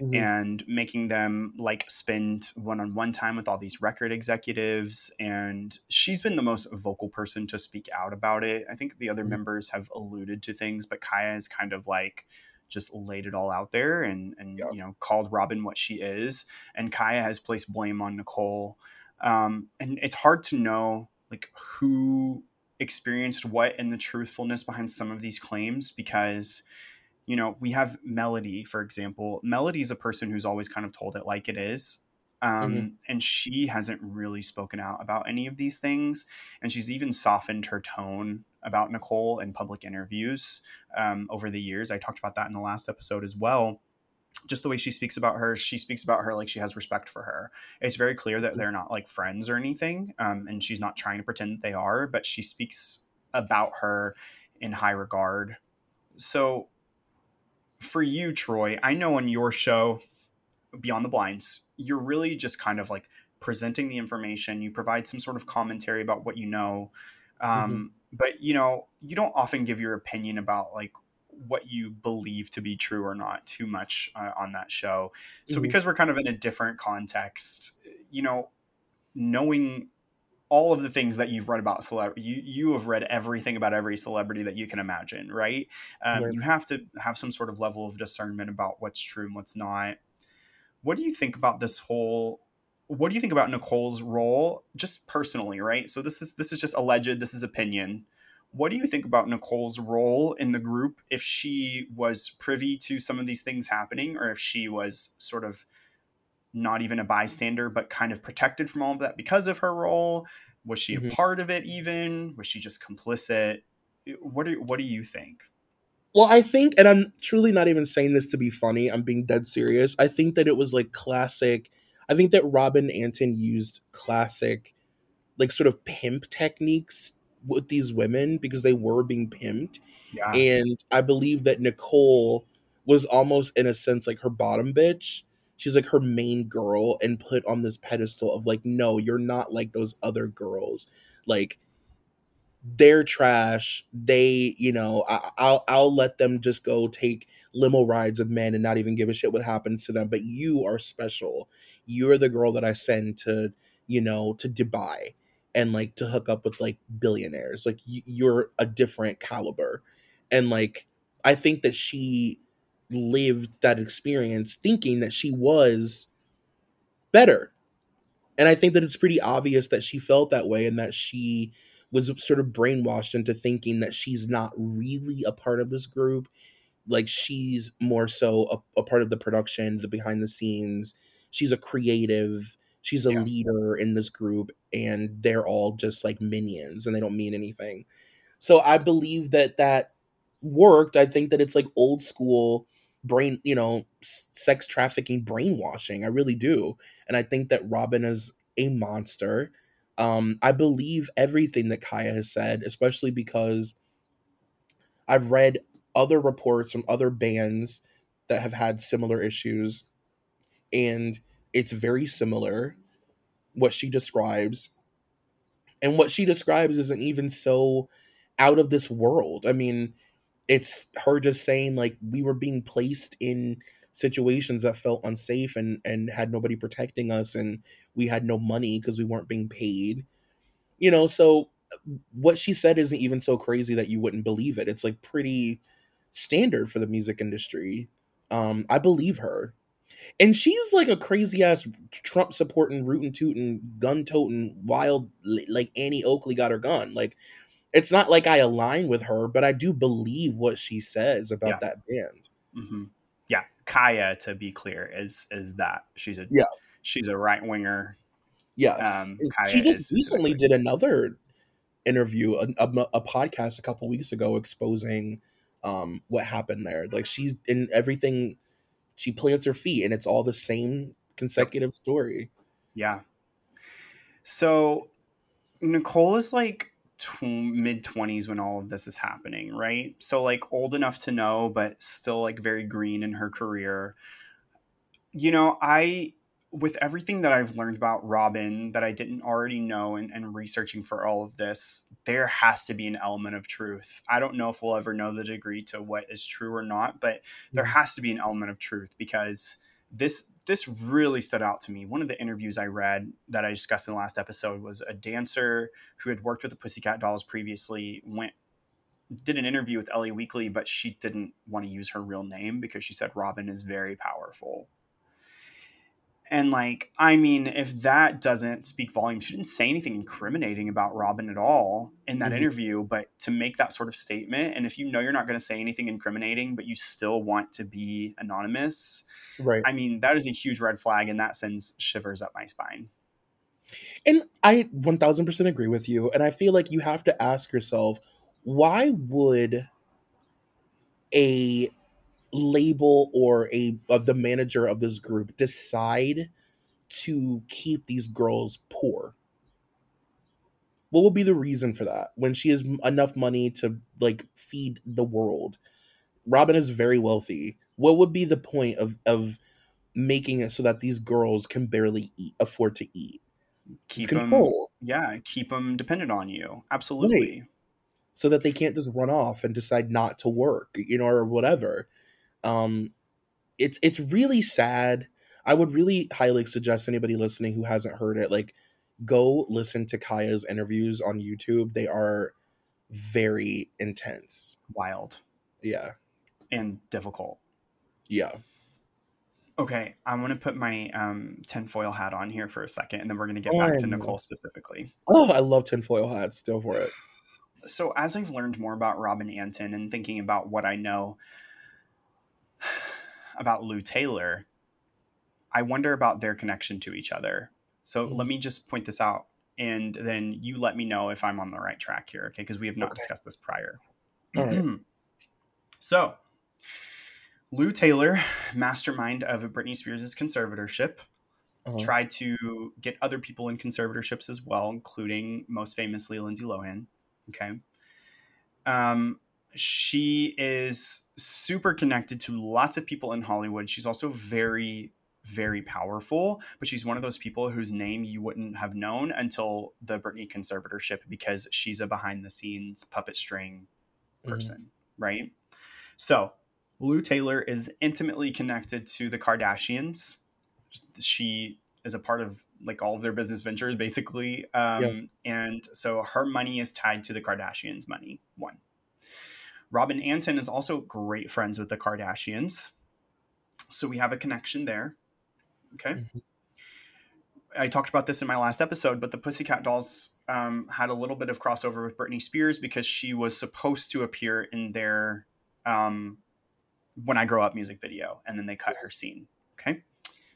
mm-hmm. and making them like spend one-on-one time with all these record executives and she's been the most vocal person to speak out about it i think the other mm-hmm. members have alluded to things but kaya is kind of like just laid it all out there and and you know called robin what she is and kaya has placed blame on nicole um, and it's hard to know like who experienced what and the truthfulness behind some of these claims because you know we have melody for example melody is a person who's always kind of told it like it is um, mm-hmm. and she hasn't really spoken out about any of these things and she's even softened her tone about nicole in public interviews um, over the years i talked about that in the last episode as well just the way she speaks about her, she speaks about her like she has respect for her. It's very clear that they're not like friends or anything, um, and she's not trying to pretend that they are, but she speaks about her in high regard. So, for you, Troy, I know on your show, Beyond the Blinds, you're really just kind of like presenting the information. You provide some sort of commentary about what you know, um, mm-hmm. but you know, you don't often give your opinion about like what you believe to be true or not too much uh, on that show. So mm-hmm. because we're kind of in a different context, you know, knowing all of the things that you've read about celebrity, you you have read everything about every celebrity that you can imagine, right? Um, right? You have to have some sort of level of discernment about what's true and what's not. What do you think about this whole? What do you think about Nicole's role, just personally, right? So this is this is just alleged. This is opinion. What do you think about Nicole's role in the group if she was privy to some of these things happening or if she was sort of not even a bystander but kind of protected from all of that because of her role? Was she mm-hmm. a part of it even? Was she just complicit? What do what do you think? Well, I think, and I'm truly not even saying this to be funny. I'm being dead serious. I think that it was like classic. I think that Robin Antin used classic, like sort of pimp techniques with these women because they were being pimped. Yeah. And I believe that Nicole was almost in a sense like her bottom bitch. She's like her main girl and put on this pedestal of like, no, you're not like those other girls. Like they're trash. They, you know, I, will I'll let them just go take limo rides with men and not even give a shit what happens to them. But you are special. You're the girl that I send to, you know, to Dubai and like to hook up with like billionaires like you're a different caliber and like i think that she lived that experience thinking that she was better. And i think that it's pretty obvious that she felt that way and that she was sort of brainwashed into thinking that she's not really a part of this group. Like she's more so a, a part of the production the behind the scenes. She's a creative she's a yeah. leader in this group and they're all just like minions and they don't mean anything. So i believe that that worked. I think that it's like old school brain you know sex trafficking brainwashing i really do and i think that robin is a monster um i believe everything that kaya has said especially because i've read other reports from other bands that have had similar issues, and it's very similar what she describes. And what she describes isn't even so out of this world. I mean, it's her just saying like we were being placed in situations that felt unsafe and and had nobody protecting us and we had no money because we weren't being paid. You know so what she said isn't even so crazy that you wouldn't believe it. It's like pretty standard for the music industry. Um i believe her. And she's like a crazy ass trump supporting rootin' tootin' gun toting wild like annie oakley got her gun. Like it's not like i align with her but i do believe what she says about Yeah. that band hmm Yeah, Kaya, to be clear, is is that she's a Yeah. she's a right winger. Yes, Um, Kaya she just recently did another interview, a, a, a podcast a couple weeks ago, exposing um, what happened there. Like she's in everything, she plants her feet, and it's all the same consecutive story. Yeah. So Nicole is like tw- mid 20s when all of this is happening, right? So, like, old enough to know, but still, like, very green in her career. You know, I, with everything that I've learned about Robin that I didn't already know and, and researching for all of this, there has to be an element of truth. I don't know if we'll ever know the degree to what is true or not, but there mm. has to be an element of truth because this this really stood out to me. One of the interviews I read that I discussed in the last episode was a dancer who had worked with the Pussycat Dolls previously went did an interview with LA Weekly, but she didn't want to use her real name because she said Robin is very powerful. And like, I mean, if that doesn't speak volumes, she didn't say anything incriminating about Robin at all in that Mhm. interview. But to make that sort of statement, and if you know you're not going to say anything incriminating, but you still want to be anonymous, Right. I mean, that is a huge red flag, and that sends shivers up my spine. And I 1000% agree with you. And I feel like you have to ask yourself why would a label or a of the manager of this group decide to keep these girls poor? What would be the reason for that when she has enough money to like feed the world? Robin is very wealthy. What would be the point of of making it so that these girls can barely eat, afford to eat? Keep it's them, control. yeah, keep them dependent on you. Absolutely. so that they can't just run off and decide not to work, you know, or whatever. Um, it's it's really sad. I would really highly suggest anybody listening who hasn't heard it, like, go listen to Kaya's interviews on YouTube. They are very intense. Wild Yeah, and difficult. yeah. Okay, I want to put my um, tinfoil hat on here for a second, and then we're going to get back to Nicole specifically. Oh, I love tinfoil hats. Still for it. So, as I've learned more about Robin Antin and thinking about what I know *sighs* about Lou Taylor, I wonder about their connection to each other. So, Mhm. let me just point this out, and then you let me know if I'm on the right track here, okay? Because we have not Okay. discussed this prior. Right. *clears throat* so, Lou Taylor, mastermind of Britney Spears' conservatorship, Uh-huh. tried to get other people in conservatorships as well, including most famously Lindsay Lohan. Okay. Um, she is super connected to lots of people in Hollywood. She's also very, very powerful, but she's one of those people whose name you wouldn't have known until the Britney conservatorship because she's a behind the scenes puppet string Mhm. person, right? So, Lou Taylor is intimately connected to the Kardashians. She is a part of like all of their business ventures, basically. Um, And so her money is tied to the Kardashians' money. One. Robin Antin is also great friends with the Kardashians. So we have a connection there. Okay. Mhm. I talked about this in my last episode, but the Pussycat Dolls um, had a little bit of crossover with Britney Spears because she was supposed to appear in their um, "When I Grow Up" music video, and then they cut her scene. Okay,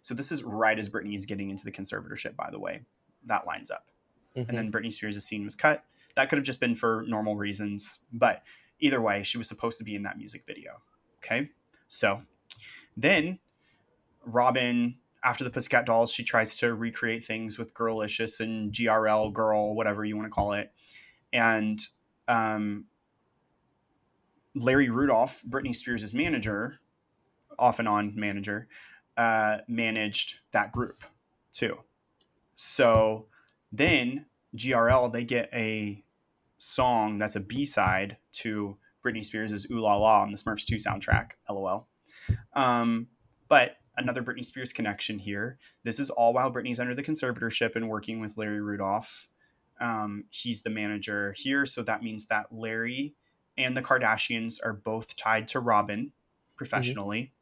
so this is right as Britney is getting into the conservatorship. By the way, that lines up, Mhm. and then Britney Spears' scene was cut. That could have just been for normal reasons, but either way, she was supposed to be in that music video. Okay, so then Robin after the Pussycat Dolls, she tries to recreate things with Girlicious and GRL, Girl, whatever you want to call it. And um, Larry Rudolph, Britney Spears' manager, off and on manager, uh, managed that group too. So then GRL they get a song that's a B side to Britney Spears' Ooh La La on the Smurfs 2 soundtrack, lol. Um, but another Britney Spears connection here. This is all while Britney's under the conservatorship and working with Larry Rudolph. Um, he's the manager here, so that means that Larry and the Kardashians are both tied to robin professionally,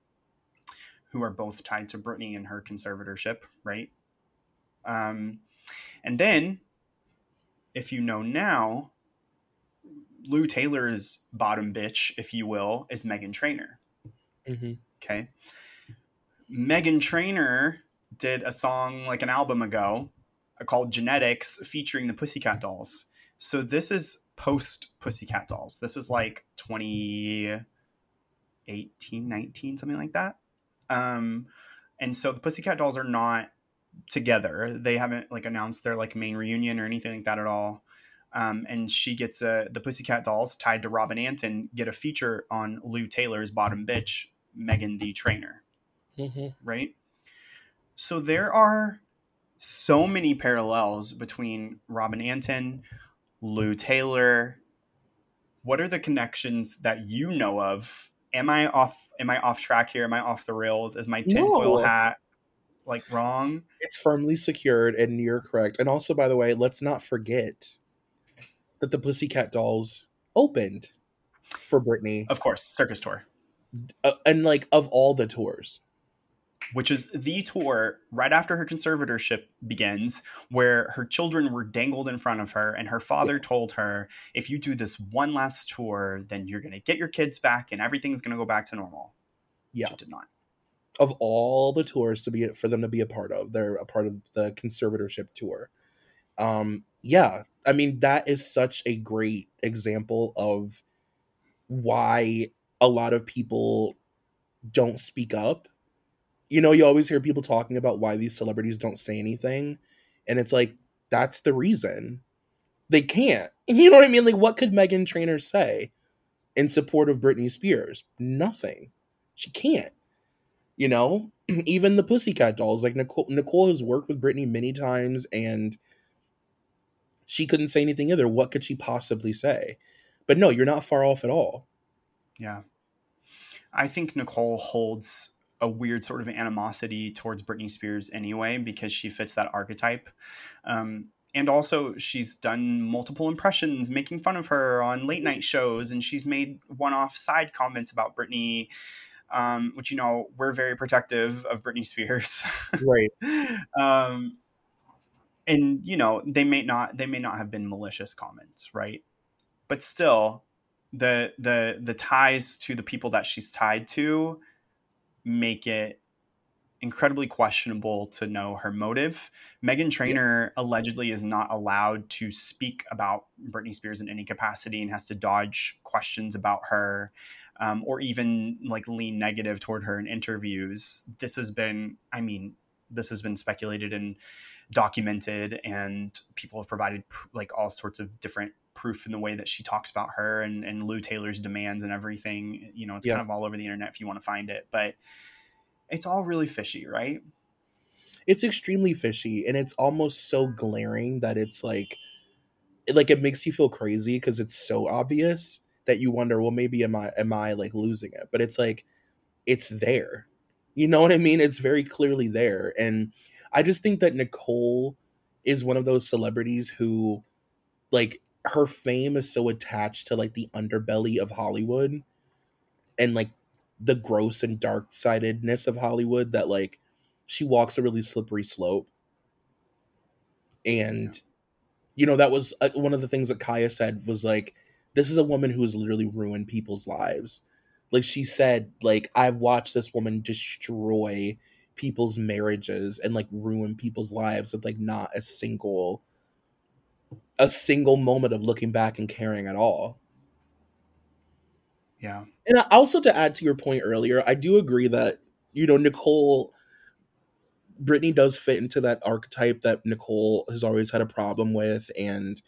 mm-hmm. who are both tied to Britney and her conservatorship, right? Um, and then, if you know now, Lou Taylor's bottom bitch, if you will, is Meghan Trainor. Mm-hmm. Okay. Meghan Trainor did a song like an album ago uh, called Genetics featuring the Pussycat Dolls. So this is post Pussycat Dolls. This is like 2018, 19, something like that. Um, and so the Pussycat Dolls are not together. They haven't like announced their like main reunion or anything like that at all. Um, and she gets a the Pussycat Dolls tied to Robin Antin get a feature on Lou Taylor's Bottom Bitch, Megan the Trainer. Mm-hmm. Right. So there are so many parallels between Robin Antin, Lou Taylor. What are the connections that you know of? Am I off? Am I off track here? Am I off the rails? Is my tinfoil no. hat like wrong? It's firmly secured, and you're correct. And also, by the way, let's not forget that the Pussycat Dolls opened for Britney. Of course, circus tour. Uh, and like of all the tours, which is the tour right after her conservatorship begins, where her children were dangled in front of her, and her father told her, if you do this one last tour, then you're going to get your kids back and everything's going to go back to normal. Yeah. She did not. Of all the tours to be for them to be a part of, they're a part of the conservatorship tour. Um, yeah, I mean that is such a great example of why a lot of people don't speak up you know, you always hear people talking about why these celebrities don't say anything. And it's like, that's the reason. They can't. *laughs* You know what I mean? Like, what could Meghan Trainor say in support of Britney Spears? Nothing. She can't. You know, *clears throat* even the Pussycat dolls, like Nicole, Nicole has worked with Britney many times and she couldn't say anything either. What could she possibly say? But no, you're not far off at all. Yeah. I think Nicole holds a weird sort of animosity towards Britney Spears anyway because she fits that archetype. Um, and also, she's done multiple impressions making fun of her on late night shows, and she's made one off side comments about Britney. Um, which you know we're very protective of Britney Spears, right? *laughs* um, and you know they may not they may not have been malicious comments, right? But still, the the the ties to the people that she's tied to make it incredibly questionable to know her motive. Meghan Trainor yeah. allegedly is not allowed to speak about Britney Spears in any capacity and has to dodge questions about her um, or even like lean negative toward her in interviews. This has been, I mean, this has been speculated and documented, and people have provided pr- like all sorts of different proof in the way that she talks about her and, and Lou Taylor's demands and everything. You know, it's yeah. kind of all over the internet if you want to find it, but it's all really fishy, right? It's extremely fishy and it's almost so glaring that it's like it, like it makes you feel crazy because it's so obvious that you wonder, well, maybe am I am I like losing it? But it's like it's there. You know what I mean? It's very clearly there. And I just think that Nicole is one of those celebrities who like her fame is so attached to like the underbelly of Hollywood and like the gross and dark sidedness of Hollywood that like she walks a really slippery slope. And yeah. you know that was uh, one of the things that Kaya said was like this is a woman who has literally ruined people's lives. Like she said like I've watched this woman destroy people's marriages and like ruin people's lives with like not a single a single moment of looking back and caring at all. Yeah. And also to add to your point earlier, I do agree that, you know, Nicole Britney does fit into that archetype that Nicole has always had a problem with. And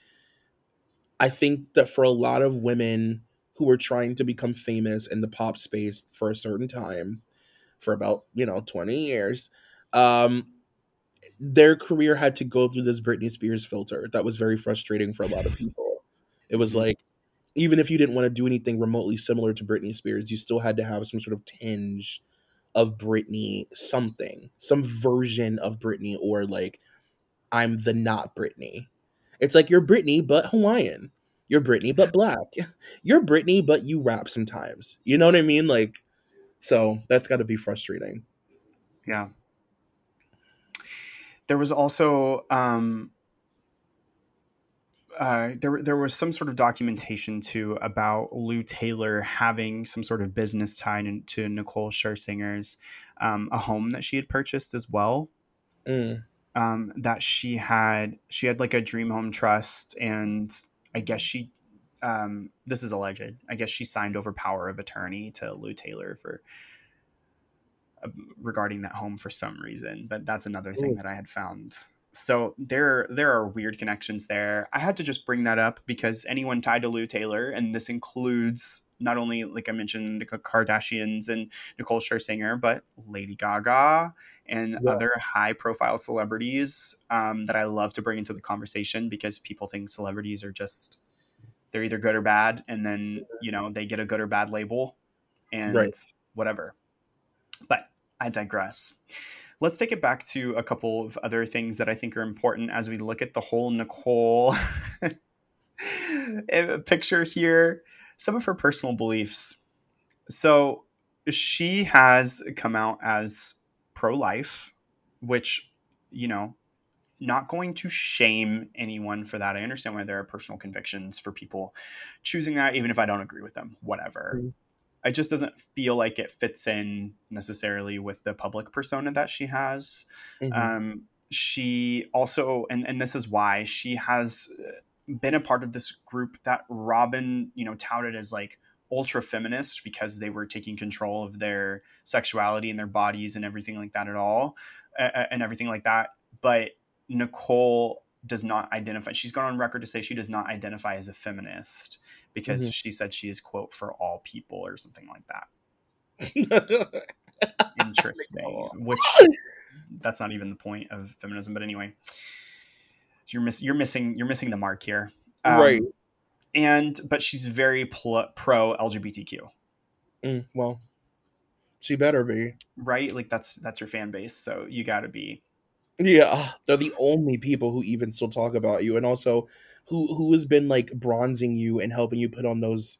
I think that for a lot of women who are trying to become famous in the pop space for a certain time, for about you know 20 years um their career had to go through this britney spears filter that was very frustrating for a lot of *laughs* people. It was Mhm. like even if you didn't want to do anything remotely similar to britney spears you still had to have some sort of tinge of britney something some version of britney or like i'm the not britney. It's like you're britney but hawaiian. You're britney but black. *laughs* You're britney but you rap sometimes. You know what i mean? Like so that's got to be frustrating Yeah. There was also um, uh, there there was some sort of documentation too about Lou Taylor having some sort of business tied into Nicole Scherzinger's um, a home that she had purchased as well. Mm, Um, that she had she had like a dream home trust, and I guess she um, this is alleged. I guess she signed over power of attorney to Lou Taylor for uh, regarding that home for some reason. But that's another thing Ooh. that I had found. So there there are weird connections there. I had to just bring that up because anyone tied to Lou Taylor, and this includes not only like I mentioned the Kardashians and Nicole Scherzinger, but Lady Gaga and Yeah. other high profile celebrities um, that I love to bring into the conversation because people think celebrities are just they're either good or bad, and then you know they get a good or bad label, and Right. whatever. But I digress. Let's take it back to a couple of other things that I think are important as we look at the whole Nicole *laughs* eh, picture here. Some of her personal beliefs. So she has come out as pro life, which, you know, not going to shame anyone for that. I understand why there are personal convictions for people choosing that, even if I don't agree with them, whatever. Mhm. It just doesn't feel like it fits in necessarily with the public persona that she has. mhm. Um, she also, and, and this is why she has uh, been a part of this group that Robin, you know, touted as like ultra feminist because they were taking control of their sexuality and their bodies and everything like that at all, uh, and everything like that. But Nicole does not identify. She's gone on record to say she does not identify as a feminist because Mhm. she said she is quote for all people or something like that. Mm-hmm. *laughs* Interesting. Which that's not even the point of feminism, but anyway, you're miss you're missing you're missing the mark here. Um, right. And but she's very pl- pro LGBTQ, Mm, well, she better be. right? Like that's that's her fan base, so you got to be. Yeah, they're the only people who even still talk about you, and also who who has been like bronzing you and helping you put on those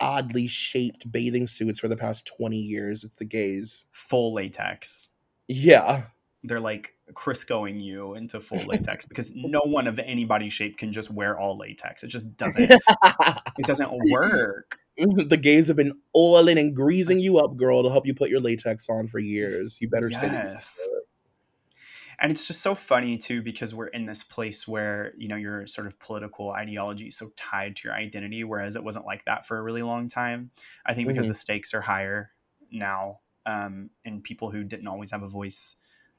oddly shaped bathing suits for the past twenty years. It's the gays. full latex. Yeah, They're like Criscoing you into full *laughs* latex because no one of anybody's shape can just wear all latex. It just *laughs* doesn't. It doesn't work. *laughs* the gays have been oiling and greasing you up, girl, to help you put your latex on for years. You better. Yes. And it's just so funny too because we're in this place where, you know, your sort of political ideology is so tied to your identity, whereas it wasn't like that for a really long time. I think because Mhm. the stakes are higher now, um, and people who didn't always have a voice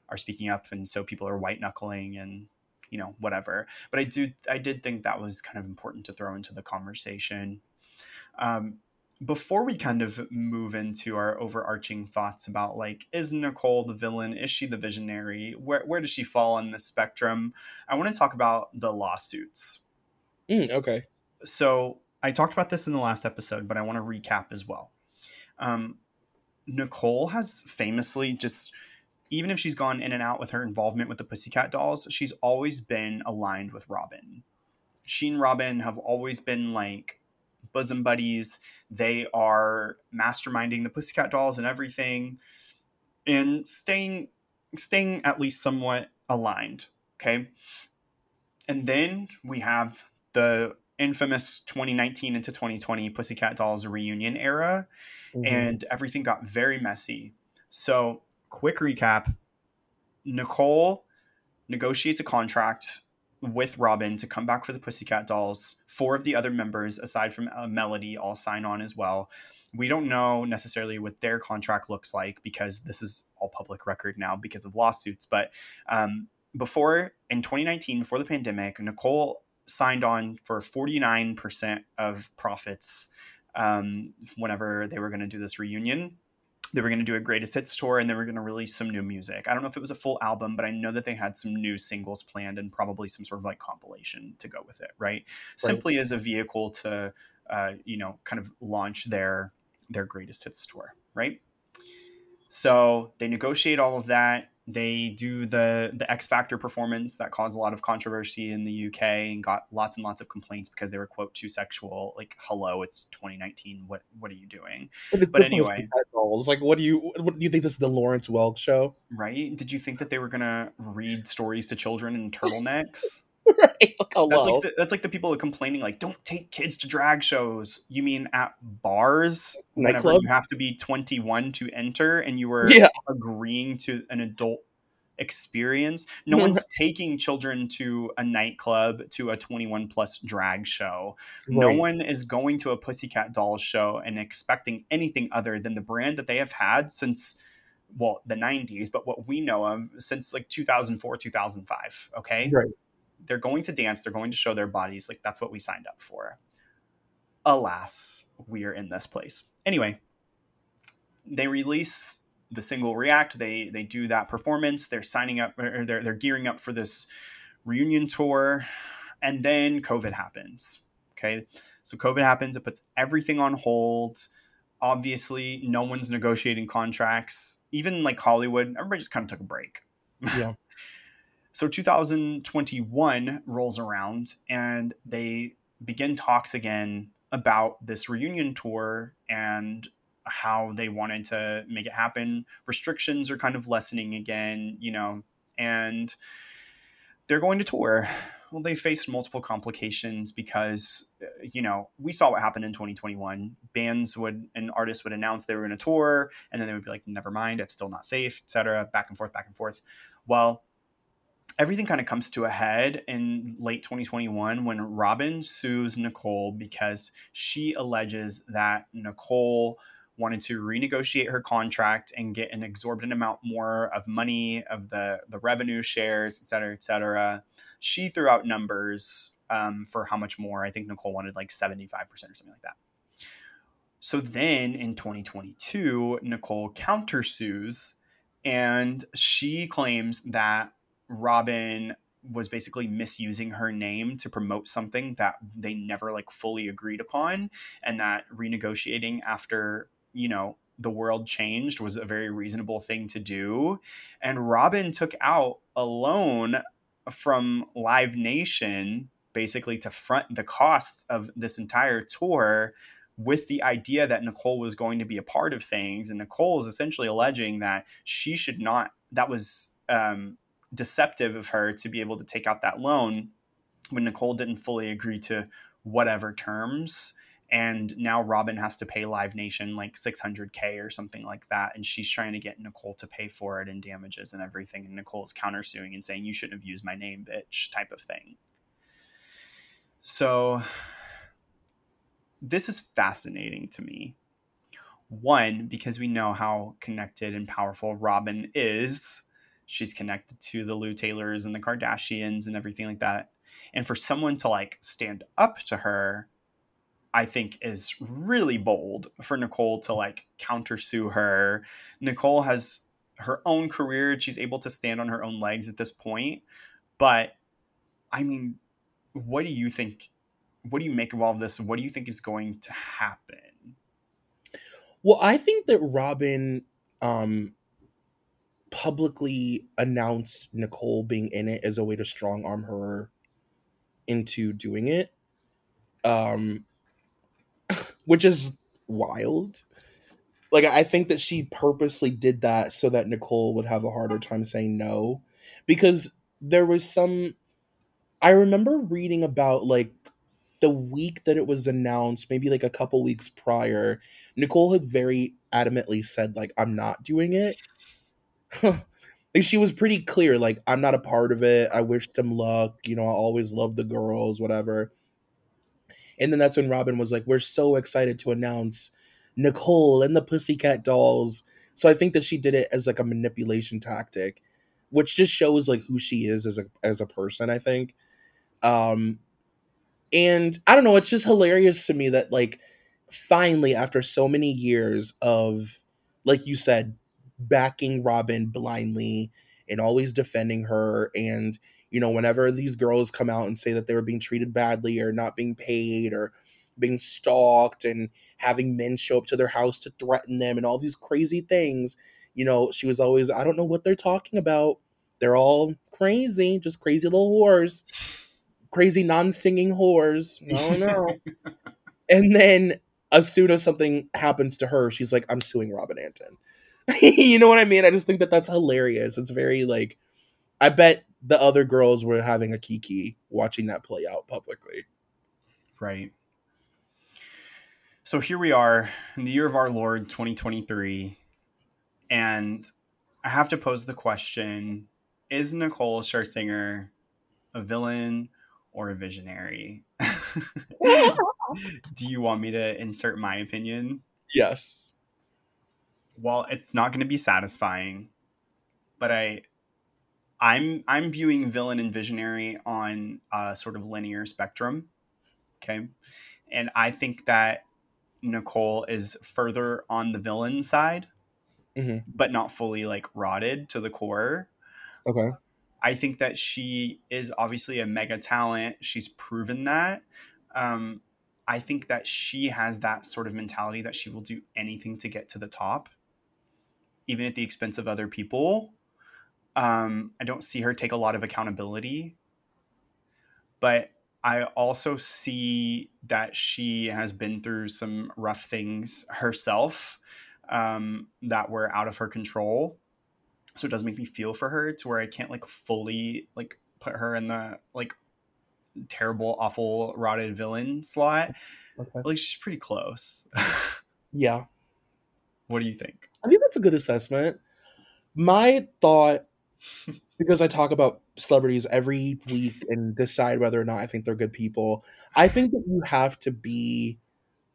are speaking up, and so people are white knuckling and you know whatever. But I do, I did think that was kind of important to throw into the conversation. Um, before we kind of move into our overarching thoughts about like is nicole the villain? Is she the visionary? Where, where does she fall on the spectrum? I want to talk about the lawsuits. Mm, okay. so i talked about this in the last episode but i want to recap as well. Um, nicole has famously just even if she's gone in and out with her involvement with the pussycat dolls she's always been aligned with robin. She and robin have always been like bosom buddies. They are masterminding the pussycat dolls and everything and staying staying at least somewhat aligned okay? And then we have the infamous 2019 into 2020 pussycat dolls reunion era Mhm. and everything got very messy. So quick recap. Nicole negotiates a contract with Robin to come back for the Pussycat Dolls. Four of the other members, aside from uh, Melody, all sign on as well. We don't know necessarily what their contract looks like because this is all public record now because of lawsuits. But um, before in 2019, before the pandemic, Nicole signed on for 49% of profits um, whenever they were going to do this reunion. They were going to do a greatest hits tour and they were going to release some new music. I don't know if it was a full album, but I know that they had some new singles planned and probably some sort of like compilation to go with it, right? right. Simply as a vehicle to, uh, you know, kind of launch their their greatest hits tour, right? So they negotiate all of that they do the the X Factor performance that caused a lot of controversy in the UK and got lots and lots of complaints because they were quote too sexual. Like, hello, it's 2019. What what are you doing? But, but anyway, dolls. Like, what do you what do you think this is the Lawrence Welk show? Right? Did you think that they were gonna read stories to children in *laughs* turtlenecks? *laughs* right. Oh, that's like the, that's like the people complaining like don't take kids to drag shows. You mean at bars Nightclub? whenever you have to be 21 to enter and you were yeah. agreeing to an adult experience. No *laughs* one's taking children to a nightclub to a 21 plus drag show. Right. No one is going to a Pussycat Dolls show and expecting anything other than the brand that they have had since well the 90s but what we know of since like 2004 2005 okay right they're going to dance, they're going to show their bodies. Like that's what we signed up for. Alas, we are in this place. Anyway, they release the single React. They they do that performance. They're signing up or they're they're gearing up for this reunion tour. And then COVID happens. Okay. So COVID happens, it puts everything on hold. Obviously, no one's negotiating contracts. Even like Hollywood, everybody just kind of took a break. Yeah. So 2021 rolls around and they begin talks again about this reunion tour and how they wanted to make it happen. Restrictions are kind of lessening again, you know, and they're going to tour. Well, they faced multiple complications because, uh, you know, we saw what happened in 2021. Bands would and artists would announce they were going to tour, and then they would be like, "Never mind, it's still not safe," etc. Back and forth, back and forth. Well, everything kind of comes to a head in late 2021 when Robin sues Nicole because she alleges that Nicole wanted to renegotiate her contract and get an exorbitant amount more of money of the the revenue shares et cetera et cetera. She threw out numbers um, for how much more? I think nicole wanted like 75% or something like that. So then in 2022 nicole countersues and she claims that Robin was basically misusing her name to promote something that they never like fully agreed upon and that renegotiating after you know the world changed was a very reasonable thing to do. And robin took out a loan from Live Nation basically to front the costs of this entire tour with the idea that Nicole was going to be a part of things. And Nicole is essentially alleging that she should not that was um, deceptive of her to be able to take out that loan when Nicole didn't fully agree to whatever terms. And now Robin has to pay Live Nation like 600K or something like that. And she's trying to get Nicole to pay for it and damages and everything. And Nicole's countersuing and saying, you shouldn't have used my name, bitch, type of thing. So this is fascinating to me. One, because we know how connected and powerful Robin is she's connected to the Lou Taylors and the Kardashians and everything like that. And for someone to like stand up to her, I think is really bold for Nicole to like countersue her. Nicole has her own career. She's able to stand on her own legs at this point. But I mean, what do you think? What do you make of all of this? What do you think is going to happen? Well, I think that Robin um, publicly announced Nicole being in it as a way to strong arm her into doing it. Um *laughs* which is wild. Like I think that she purposely did that so that Nicole would have a harder time saying no because there was some I remember reading about like the week that it was announced, maybe like a couple weeks prior, Nicole had very adamantly said like I'm not doing it *laughs* she was pretty clear like i'm not a part of it. I wish them luck. You know i always love the girls whatever. And then that's when robin was like we're so excited to announce nicole and the pussycat dolls. So i think that she did it as like a manipulation tactic which just shows like who she is as a as a person i think. Um and i don't know it's just hilarious to me that like finally after so many years of like you said, backing Robin blindly and always defending her. And, you know, whenever these girls come out and say that they were being treated badly or not being paid or being stalked and having men show up to their house to threaten them and all these crazy things, you know, she was always, I don't know what they're talking about. They're all crazy, just crazy little whores, crazy non singing whores. No, no. *laughs* and then as soon as something happens to her, she's like, I'm suing Robin Antin. *laughs* you know what I mean? I just think that that's hilarious. It's very like, I bet the other girls were having a kiki watching that play out publicly. Right. So here we are in the year of our Lord 2023. And I have to pose the question Is Nicole Scherzinger a villain or a visionary? *laughs* *laughs* Do you want me to insert my opinion? Yes well, it's not going to be satisfying, but I I'm I'm viewing villain and visionary on a sort of linear spectrum. Okay. And I think that Nicole is further on the villain side, mm-hmm. but not fully like rotted to the core. Okay. I think that she is obviously a mega talent. She's proven that. Um, I think that she has that sort of mentality that she will do anything to get to the top even at the expense of other people. Um, I don't see her take a lot of accountability, but I also see that she has been through some rough things herself um, that were out of her control. So it does make me feel for her to where I can't like fully like put her in the like terrible, awful, rotted villain slot. Okay. Like she's pretty close. *laughs* yeah. What do you think? I think that's a good assessment. My thought, *laughs* because I talk about celebrities every week and decide whether or not I think they're good people, I think that you have to be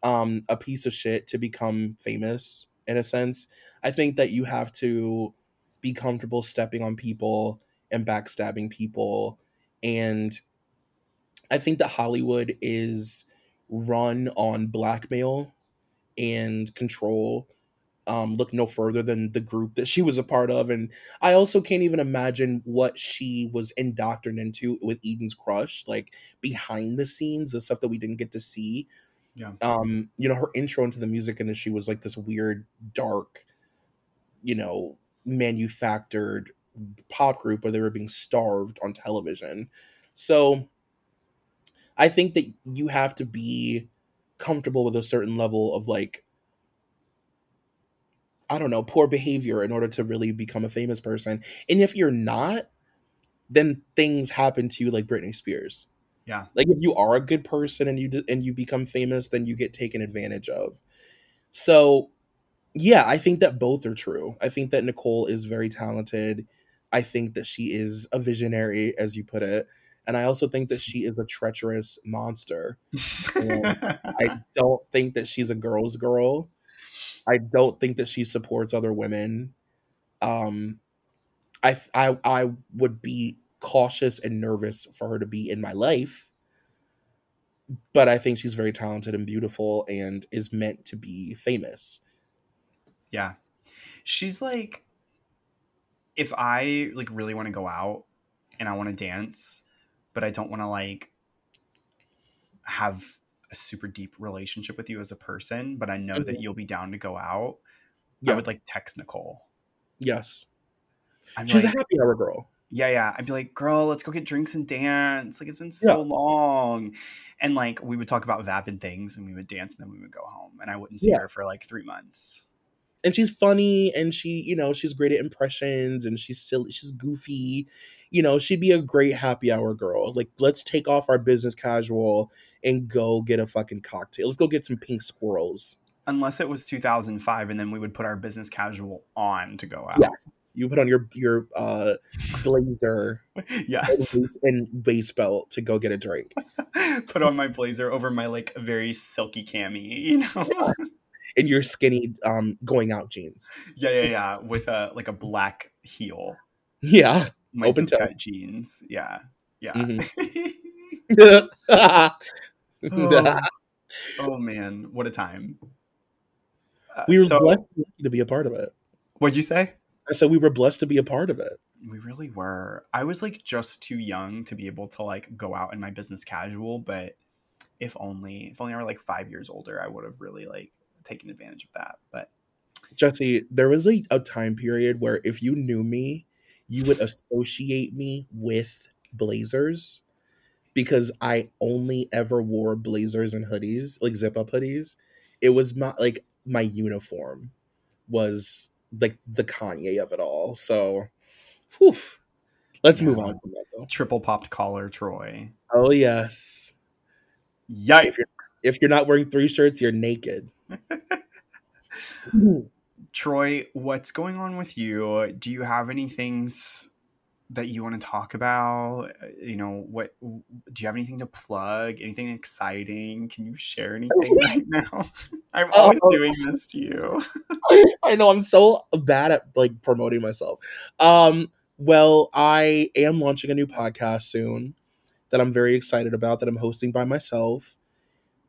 um, a piece of shit to become famous, in a sense. I think that you have to be comfortable stepping on people and backstabbing people. And I think that Hollywood is run on blackmail and control um, look no further than the group that she was a part of. And I also can't even imagine what she was indoctrinated into with Eden's Crush, like behind the scenes, the stuff that we didn't get to see. Yeah. Um, you know, her intro into the music industry was like this weird, dark, you know, manufactured pop group where they were being starved on television. So I think that you have to be comfortable with a certain level of like I don't know, poor behavior in order to really become a famous person. And if you're not, then things happen to you like Britney Spears. Yeah. Like if you are a good person and you and you become famous, then you get taken advantage of. So, yeah, I think that both are true. I think that Nicole is very talented. I think that she is a visionary as you put it. And I also think that she is a treacherous monster. *laughs* I don't think that she's a girl's girl. I don't think that she supports other women. Um, I I I would be cautious and nervous for her to be in my life. But I think she's very talented and beautiful and is meant to be famous. Yeah. She's like if I like really want to go out and I want to dance, but I don't want to like have a super deep relationship with you as a person, but I know mm-hmm. that you'll be down to go out, yeah. I would like text Nicole. Yes. I'm She's like, a happy hour girl. Yeah, yeah. I'd be like, girl, let's go get drinks and dance. Like, it's been so yeah. long. And like, we would talk about vapid things and we would dance and then we would go home. And I wouldn't see yeah. her for like three months. And she's funny and she, you know, she's great at impressions and she's silly, she's goofy. You know, she'd be a great happy hour girl. Like, let's take off our business casual and go get a fucking cocktail. Let's go get some pink squirrels. Unless it was 2005, and then we would put our business casual on to go out. Yes. You put on your your uh, blazer, *laughs* yeah, and, base belt to go get a drink. *laughs* put on my blazer over my like very silky cami, you know, yeah. and your skinny um going out jeans. Yeah, yeah, yeah, with a like a black heel. Yeah, my open toe jeans. Yeah, yeah. Mm-hmm. *laughs* *laughs* oh, oh man, what a time. Uh, We were so, blessed to be a part of it. what'd you say? I said we were blessed to be a part of it. We really were. I was like just too young to be able to like go out in my business casual, but if only if only I were like five years older, I would have really like taken advantage of that. But Jesse, there was a, a time period where if you knew me, you would associate me with blazers because I only ever wore blazers and hoodies, like zip up hoodies. It was my like my uniform was like the Kanye of it all. So, whew. let's move on from that though. triple popped collar, Troy. Oh yes, Yikes! if you're, if you're not wearing three shirts, you're naked. *laughs* *laughs* Troy, what's going on with you? Do you have any things that you want to talk about? You know, what do you have anything to plug? Anything exciting? Can you share anything *laughs* right now? *laughs* I'm always Oh. doing this to you. *laughs* I know I'm so bad at like promoting myself. Um, well, I am launching a new podcast soon that I'm very excited about that I'm hosting by myself.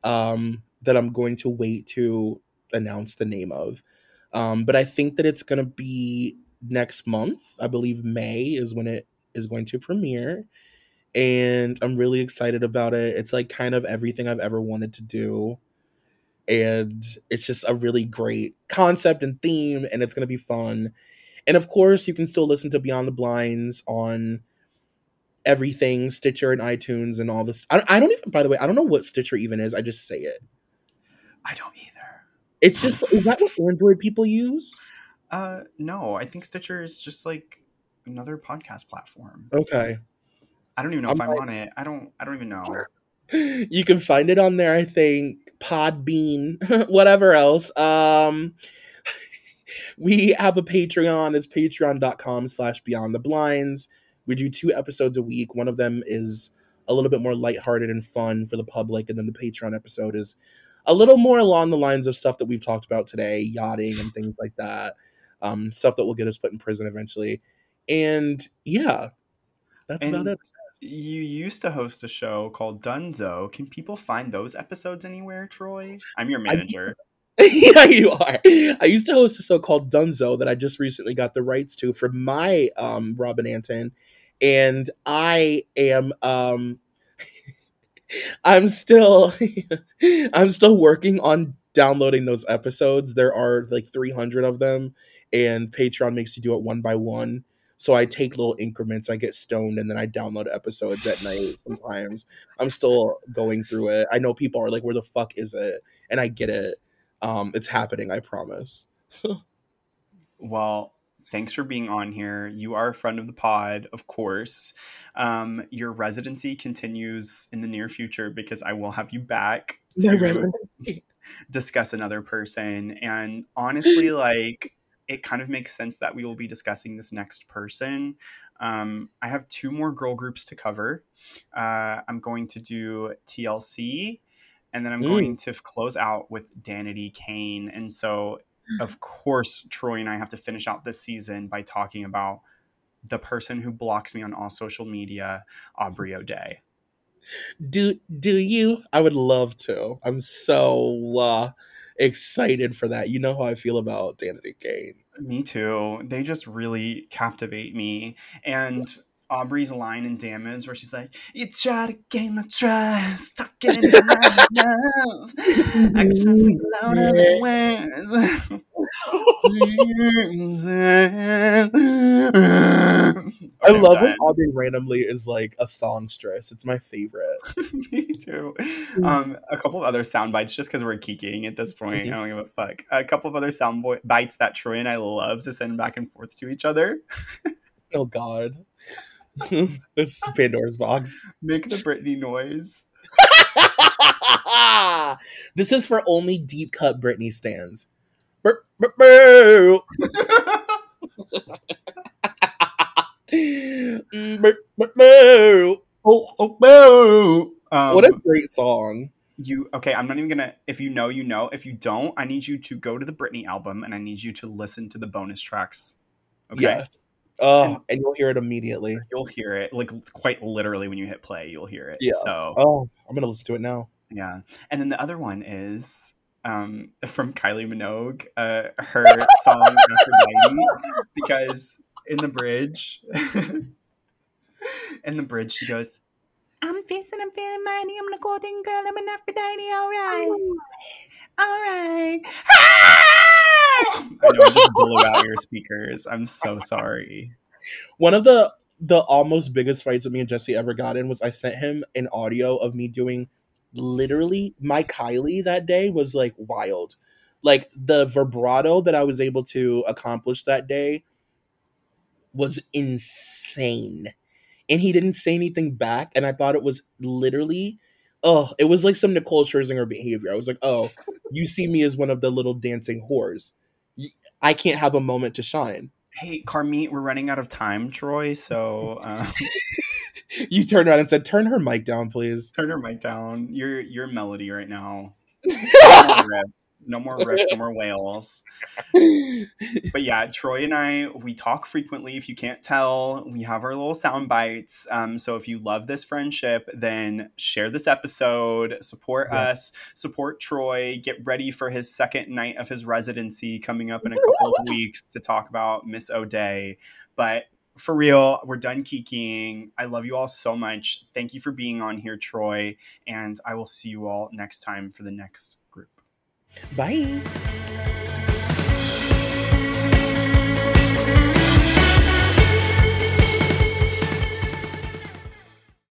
Um, that I'm going to wait to announce the name of. Um, but I think that it's gonna be next month. I believe May is when it is going to premiere. And I'm really excited about it. It's like kind of everything I've ever wanted to do and it's just a really great concept and theme and it's going to be fun and of course you can still listen to beyond the blinds on everything stitcher and itunes and all this I, I don't even by the way i don't know what stitcher even is i just say it I don't either. It's just is that what android people use Uh, no, I think Stitcher is just like another podcast platform. okay I don't even know I'm if I'm on it. I don't. I don't even know. *laughs* you can find it on there i think podbean *laughs* whatever else um *laughs* we have a patreon it's patreon.com slash beyond the blinds we do two episodes a week one of them is a little bit more lighthearted and fun for the public and then the patreon episode is a little more along the lines of stuff that we've talked about today yachting and things like that um stuff that will get us put in prison eventually and yeah that's about it You used to host a show called Dunzo. Can people find those episodes anywhere, Troy? I'm your manager. *laughs* yeah, you are. I used to host a show called Dunzo that I just recently got the rights to for my um Robin Antin, and I am um I'm still *laughs* I'm still working on downloading those episodes. There are like 300 of them, and Patreon makes you do it one by one. So I take little increments. I get stoned, and then I download episodes at night. Sometimes I'm still going through it. I know people are like, "Where the fuck is it?" And I get it. Um, it's happening. I promise. *laughs* Well, thanks for being on here. You are a friend of the pod, of course. Um, your residency continues in the near future because I will have you back *laughs* to discuss another person. And honestly, like it kind of makes sense that we will be discussing this next person. Um, I have two more girl groups to cover. Uh, I'm going to do TLC, and then I'm Mm. going to close out with Danity Kane. And so, of course, Troy and I have to finish out this season by talking about the person who blocks me on all social media, Aubrey O'Day. Do do you? I would love to. I'm so uh, excited for that. You know how I feel about Danity Kane. Me too. They just really captivate me. And Aubrey's line in Damage, where she's like, "You try to gain my trust, talking in my love, actions speak louder than words." I love when Aubrey randomly is like a songstress. It's my favorite. *laughs* Me too. Um, a couple of other sound bites, just because we're geeking at this point. I don't give a fuck. A couple of other sound bo- bites that Troy and I love to send back and forth to each other. Oh God, *laughs* this is Pandora's box. Make the Britney noise. *laughs* this is for only deep cut Britney stands. Brr, brr, brr. Oh, oh, boo. Um, What a great song. you okay? I'm not even gonna. If you know, you know. If you don't, I need you to go to the Britney album and I need you to listen to the bonus tracks. Okay, Yes. Oh, And- you'll hear it immediately. you'll hear it like quite literally when you hit play. You'll hear it. Yeah. So Oh, I'm gonna listen to it now. yeah, and then the other one is um, *laughs* from Kylie Minogue, uh, her *laughs* song Aphrodite, because in the bridge, *laughs* in the bridge, she goes, I'm facing, I'm feeling mighty, I'm the golden girl, I'm an Aphrodite, all right. All right. I know I just blew out your speakers. I'm so sorry. One of the the almost biggest fights that me and Jesse ever got in was I sent him an audio of me doing literally my Kylie that day was like wild. Like the vibrato that I was able to accomplish that day was insane. And he didn't say anything back. And I thought it was literally, oh, it was like some Nicole Scherzinger behavior. I was like, oh, you see me as one of the little dancing whores. I can't have a moment to shine. Hey, Carmit, we're running out of time, Troy. So um, *laughs* you turned around and said, "Turn her mic down, please." Turn her mic down. You're you're melody right now. *laughs* No more riffs, no more riffs, no more whales. But yeah, Troy and I we talk frequently. If you can't tell, we have our little sound bites. Um, so if you love this friendship, then share this episode, support yeah. us, support Troy. Get ready for his second night of his residency coming up in a couple of weeks to talk about Miss O'Day. But for real, we're done kikiing. I love you all so much. Thank you for being on here, Troy. And I will see you all next time for the next group. Bye.